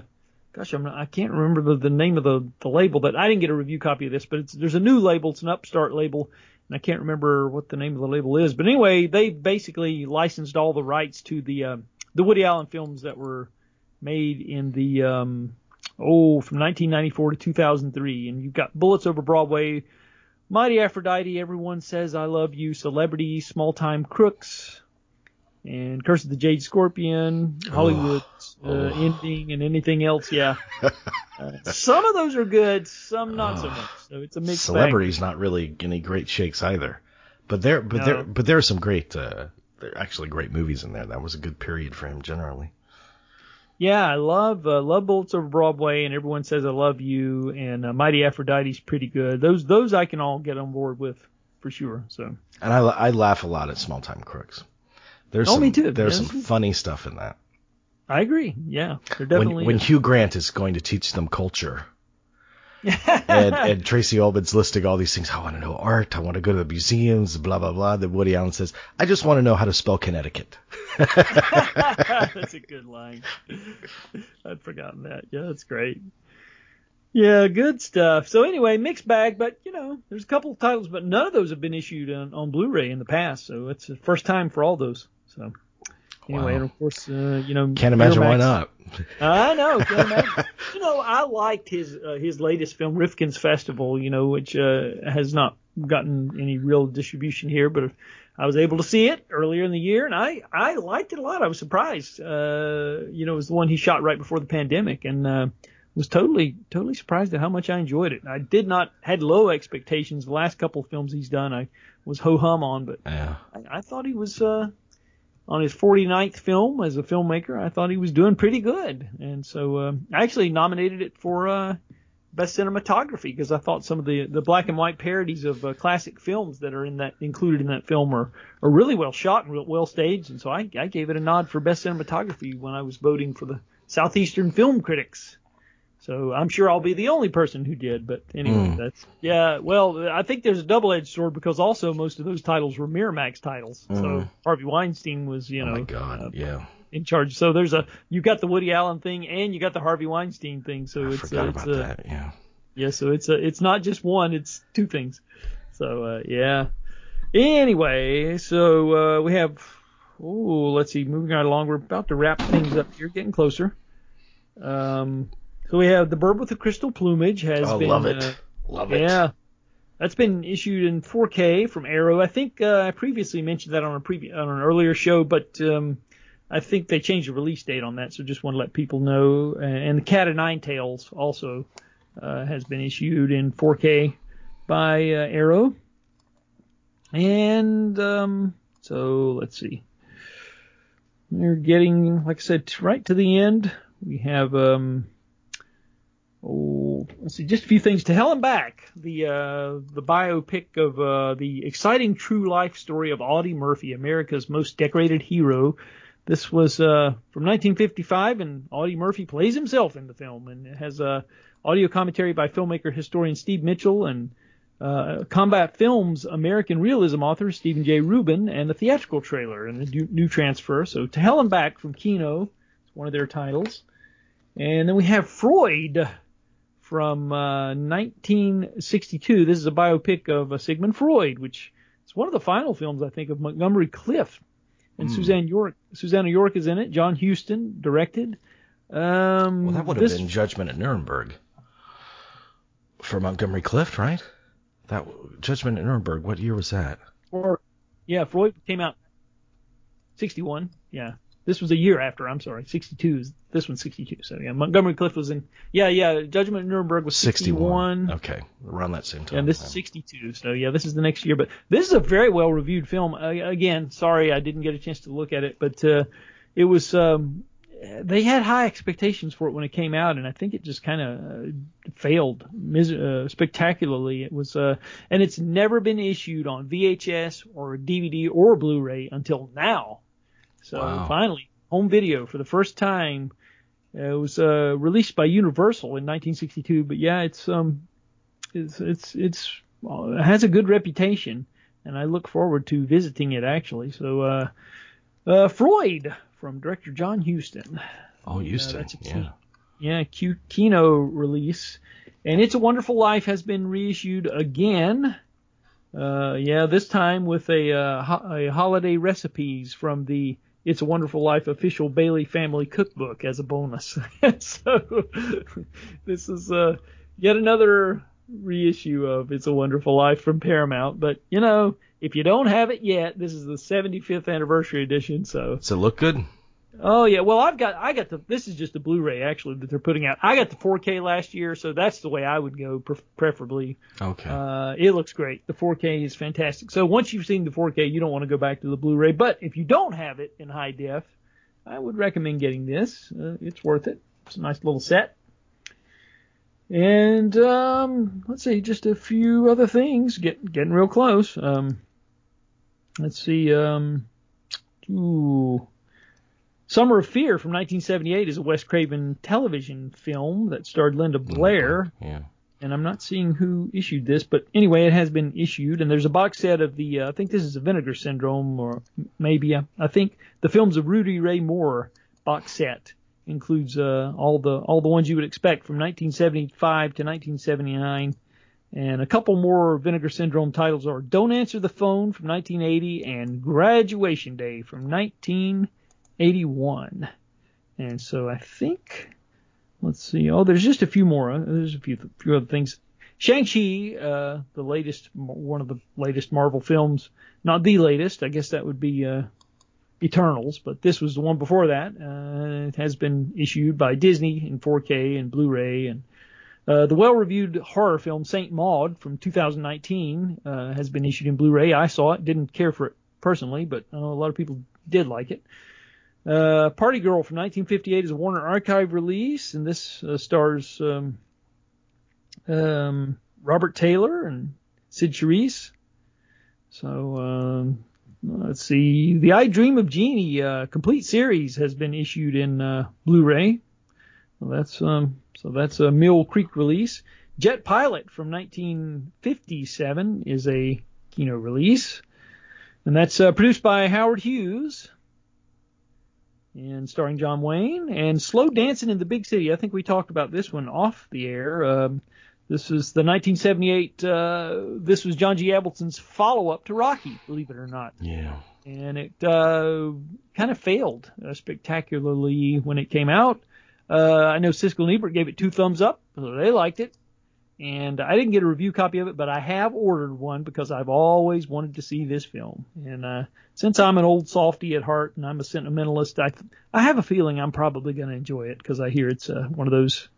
gosh, I'm not, I can't remember the, the name of the, the label, but I didn't get a review copy of this. But it's, there's a new label. It's an upstart label, and I can't remember what the name of the label is. But anyway, they basically licensed all the rights to the um, the Woody Allen films that were made in the um, oh from 1994 to 2003, and you've got Bullets Over Broadway. Mighty Aphrodite, Everyone Says I Love You, Celebrity, Small Time Crooks, and Curse of the Jade Scorpion, Hollywood uh. Ending, and anything else. Yeah, [LAUGHS] uh, some of those are good, some not so much. So it's a bag. Celebrity's not really any great shakes either. But there, but No. there, but there are some great, uh, there are actually great movies in there. That was a good period for him generally. Yeah, I love uh, love Bullets Over Broadway, and Everyone Says I Love You, and uh, Mighty Aphrodite's pretty good. Those those I can all get on board with for sure. So And I, I laugh a lot at Small Time Crooks. There's Oh, some, me too. There's Yes. some funny stuff in that. I agree. Yeah, they're When, definitely. when uh, Hugh Grant is going to teach them culture, [LAUGHS] and, and Tracey Ullman's listing all these things. I want to know art. I want to go to the museums. Blah blah blah. Then Woody Allen says, "I just want to know how to spell Connecticut." [LAUGHS] that's a good line. I'd forgotten that. Yeah, that's great. Yeah, good stuff. So anyway, mixed bag, but you know, there's a couple of titles, but none of those have been issued on, on Blu-ray in the past, so it's the first time for all those. So anyway, Wow. and of course, uh, you know, Can't imagine why not. [LAUGHS] I know. Can't imagine. [LAUGHS] you know, I liked his uh, his latest film, Rifkin's Festival. You know, which uh, has not gotten any real distribution here, but I was able to see it earlier in the year, and I I liked it a lot. I was surprised. Uh, you know, it was the one he shot right before the pandemic, and uh, was totally totally surprised at how much I enjoyed it. I did not had low expectations. The last couple of films he's done, I was ho hum on, but Yeah. I, I thought he was uh, on his 49th film as a filmmaker. I thought he was doing pretty good, and so uh, I actually nominated it for uh, best cinematography because I thought some of the the black and white parodies of uh, classic films that are in that included in that film are are really well shot and real well staged, and so I, I gave it a nod for best cinematography when I was voting for the Southeastern Film Critics. So I'm sure I'll be the only person who did, but anyway, Mm. that's yeah. Well, I think there's a double-edged sword because also most of those titles were Miramax titles. So Mm. Harvey Weinstein was, you know, oh know, my God. uh, yeah. in charge. So there's a you got the Woody Allen thing and you got the Harvey Weinstein thing. So I it's forgot uh, it's about uh, that. Yeah. yeah. So it's a it's not just one. It's two things. So uh, yeah. Anyway, so uh, we have. Oh, let's see. Moving right along, we're about to wrap things up here, getting closer. Um, so we have the Bird with the Crystal Plumage has Oh, been. love it. Uh, Love it. yeah. That's been issued in 4K from Arrow. I think uh, I previously mentioned that on a previ- on an earlier show, but um, I think they changed the release date on that, so just want to let people know. And the Cat of Nine Tails also uh, has been issued in 4K by uh, Arrow. And um, so let's see. We're getting, like I said, right to the end. We have um, oh, let's see, just a few things to hell and back. The uh, the biopic of uh, the exciting true life story of Audie Murphy, America's most decorated hero, this was uh, from 1955, and Audie Murphy plays himself in the film, and it has a uh, audio commentary by filmmaker historian Steve Mitchell and uh, Combat Films American Realism author Steven Jay Rubin, and the theatrical trailer and the new, new transfer. So To Hell and Back from Kino, it's one of their titles. And then we have Freud from uh, 1962. This is a biopic of uh, Sigmund Freud, which is one of the final films, I think, of Montgomery Clift. And Hmm. Suzanne York, Susannah York is in it. John Huston directed. Um, Well, that would have this- been Judgment at Nuremberg for Montgomery Clift, right? That Judgment at Nuremberg. What year was that? Or yeah, Freud came out 61. Yeah, this was a year after. I'm sorry, 62. is- This one's 62. So yeah, Montgomery Clift was in. Yeah, yeah. Judgment at Nuremberg was 61. Okay, around that same time. And this is 62. So yeah, this is the next year. But this is a very well reviewed film. Uh, again, sorry I didn't get a chance to look at it, but uh, it was. Um, they had high expectations for it when it came out, and I think it just kind of uh, failed mis- uh, spectacularly. It was, uh, and it's never been issued on VHS or DVD or Blu-ray until now. So Wow. finally, home video for the first time. Uh, it was uh, released by Universal in 1962, but yeah, it's um, it's it's it's uh, it has a good reputation, and I look forward to visiting it actually. So, uh, uh, Freud from director John Huston. Oh, Huston. that's a key. yeah. Yeah, Q- Kino release, and It's a Wonderful Life has been reissued again. Uh, yeah, this time with a, uh, ho- a holiday recipes from the It's a Wonderful Life official Bailey Family Cookbook as a bonus. [LAUGHS] so this is uh, yet another reissue of It's a Wonderful Life from Paramount. But you know, if you don't have it yet, this is the 75th anniversary edition, so it look good? Oh yeah, well I've got I got the this is just the Blu-ray actually that they're putting out. I got the 4K last year, so that's the way I would go pre- preferably. Okay. Uh, it looks great. The 4K is fantastic. So once you've seen the 4K, you don't want to go back to the Blu-ray. But if you don't have it in high def, I would recommend getting this. Uh, it's worth it. It's a nice little set. And um, let's see, just a few other things. Get getting real close. Um, let's see. Um, ooh. Summer of Fear from 1978 is a Wes Craven television film that starred Linda Blair, yeah. and I'm not seeing who issued this, but anyway, it has been issued, and there's a box set of the, uh, I think this is a Vinegar Syndrome, or maybe, uh, I think the films of Rudy Ray Moore box set includes uh, all the all the ones you would expect from 1975 to 1979. And a couple more Vinegar Syndrome titles are Don't Answer the Phone from 1980 and Graduation Day from 1981. And so I think, let's see. Oh, there's just a few more. Uh, There's a few few other things. Shang-Chi, uh, the latest, one of the latest Marvel films. Not the latest. I guess that would be uh, Eternals, but this was the one before that. Uh, it has been issued by Disney in 4K and Blu-ray, and uh, the well-reviewed horror film Saint Maud from 2019 uh, has been issued in Blu-ray. I saw it, didn't care for it personally, but I know a lot of people did like it. Uh, Party Girl from 1958 is a Warner Archive release, and this uh, stars um, um, Robert Taylor and Cyd Charisse. So um, let's see. The I Dream of Jeannie uh, complete series has been issued in uh, Blu-ray. Well, that's um, so that's a Mill Creek release. Jet Pilot from 1957 is a Kino release, and that's uh, produced by Howard Hughes and starring John Wayne. And Slow Dancing in the Big City. I think we talked about this one off the air. Um, this is the 1978. Uh, this was John G. Avildsen's follow-up to Rocky, believe it or not Yeah. and it uh, kind of failed uh, spectacularly when it came out. Uh, I know Siskel and Ebert gave it two thumbs up, so they liked it. And I didn't get a review copy of it, but I have ordered one because I've always wanted to see this film. And uh, since I'm an old softy at heart and I'm a sentimentalist, I I have a feeling I'm probably going to enjoy it because I hear it's uh, one of those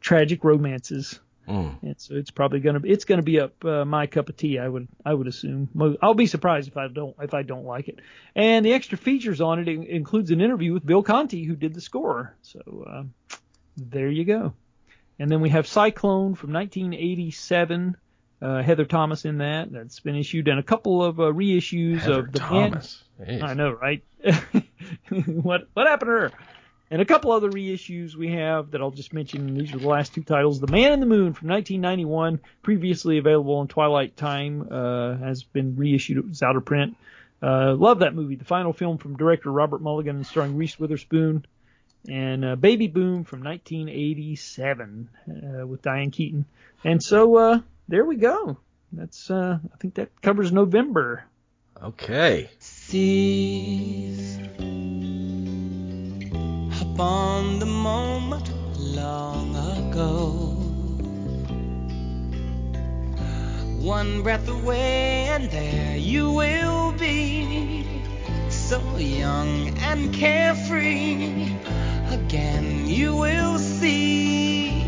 tragic romances Mm. and so it's probably gonna be it's gonna be up uh, my cup of tea. I would I would assume. I'll be surprised if I don't if I don't like it. And the extra features on it in- includes an interview with Bill Conti who did the score. So uh, there you go. And then we have Cyclone from 1987. Uh, Heather Thomas in that. That's been issued and a couple of uh, reissues Heather of the band. Thomas. Jeez. I know, right? [LAUGHS] what what happened to her? And a couple other reissues we have that I'll just mention. These are the last two titles. The Man in the Moon from 1991, previously available on Twilight Time, uh, has been reissued as out of print. Uh, love that movie. The final film from director Robert Mulligan starring Reese Witherspoon. And uh, Baby Boom from 1987 uh, with Diane Keaton. And so uh, there we go. That's uh, I think that covers November. Okay. Seize upon the moment long ago. One breath away, and there you will be, so young and carefree. Again, you will see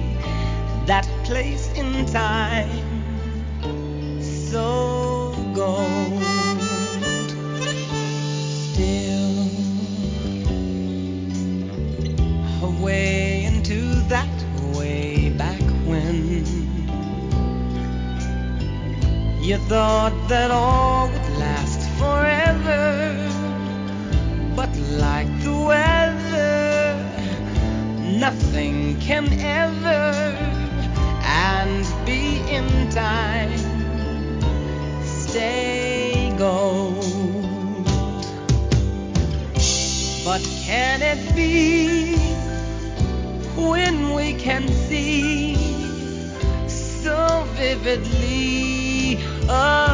that place in time so gold. Still away into that way back when you thought that all would last forever, like the weather, nothing can ever and be in time stay gold. But can it be when we can see so vividly a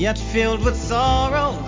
yet filled with sorrow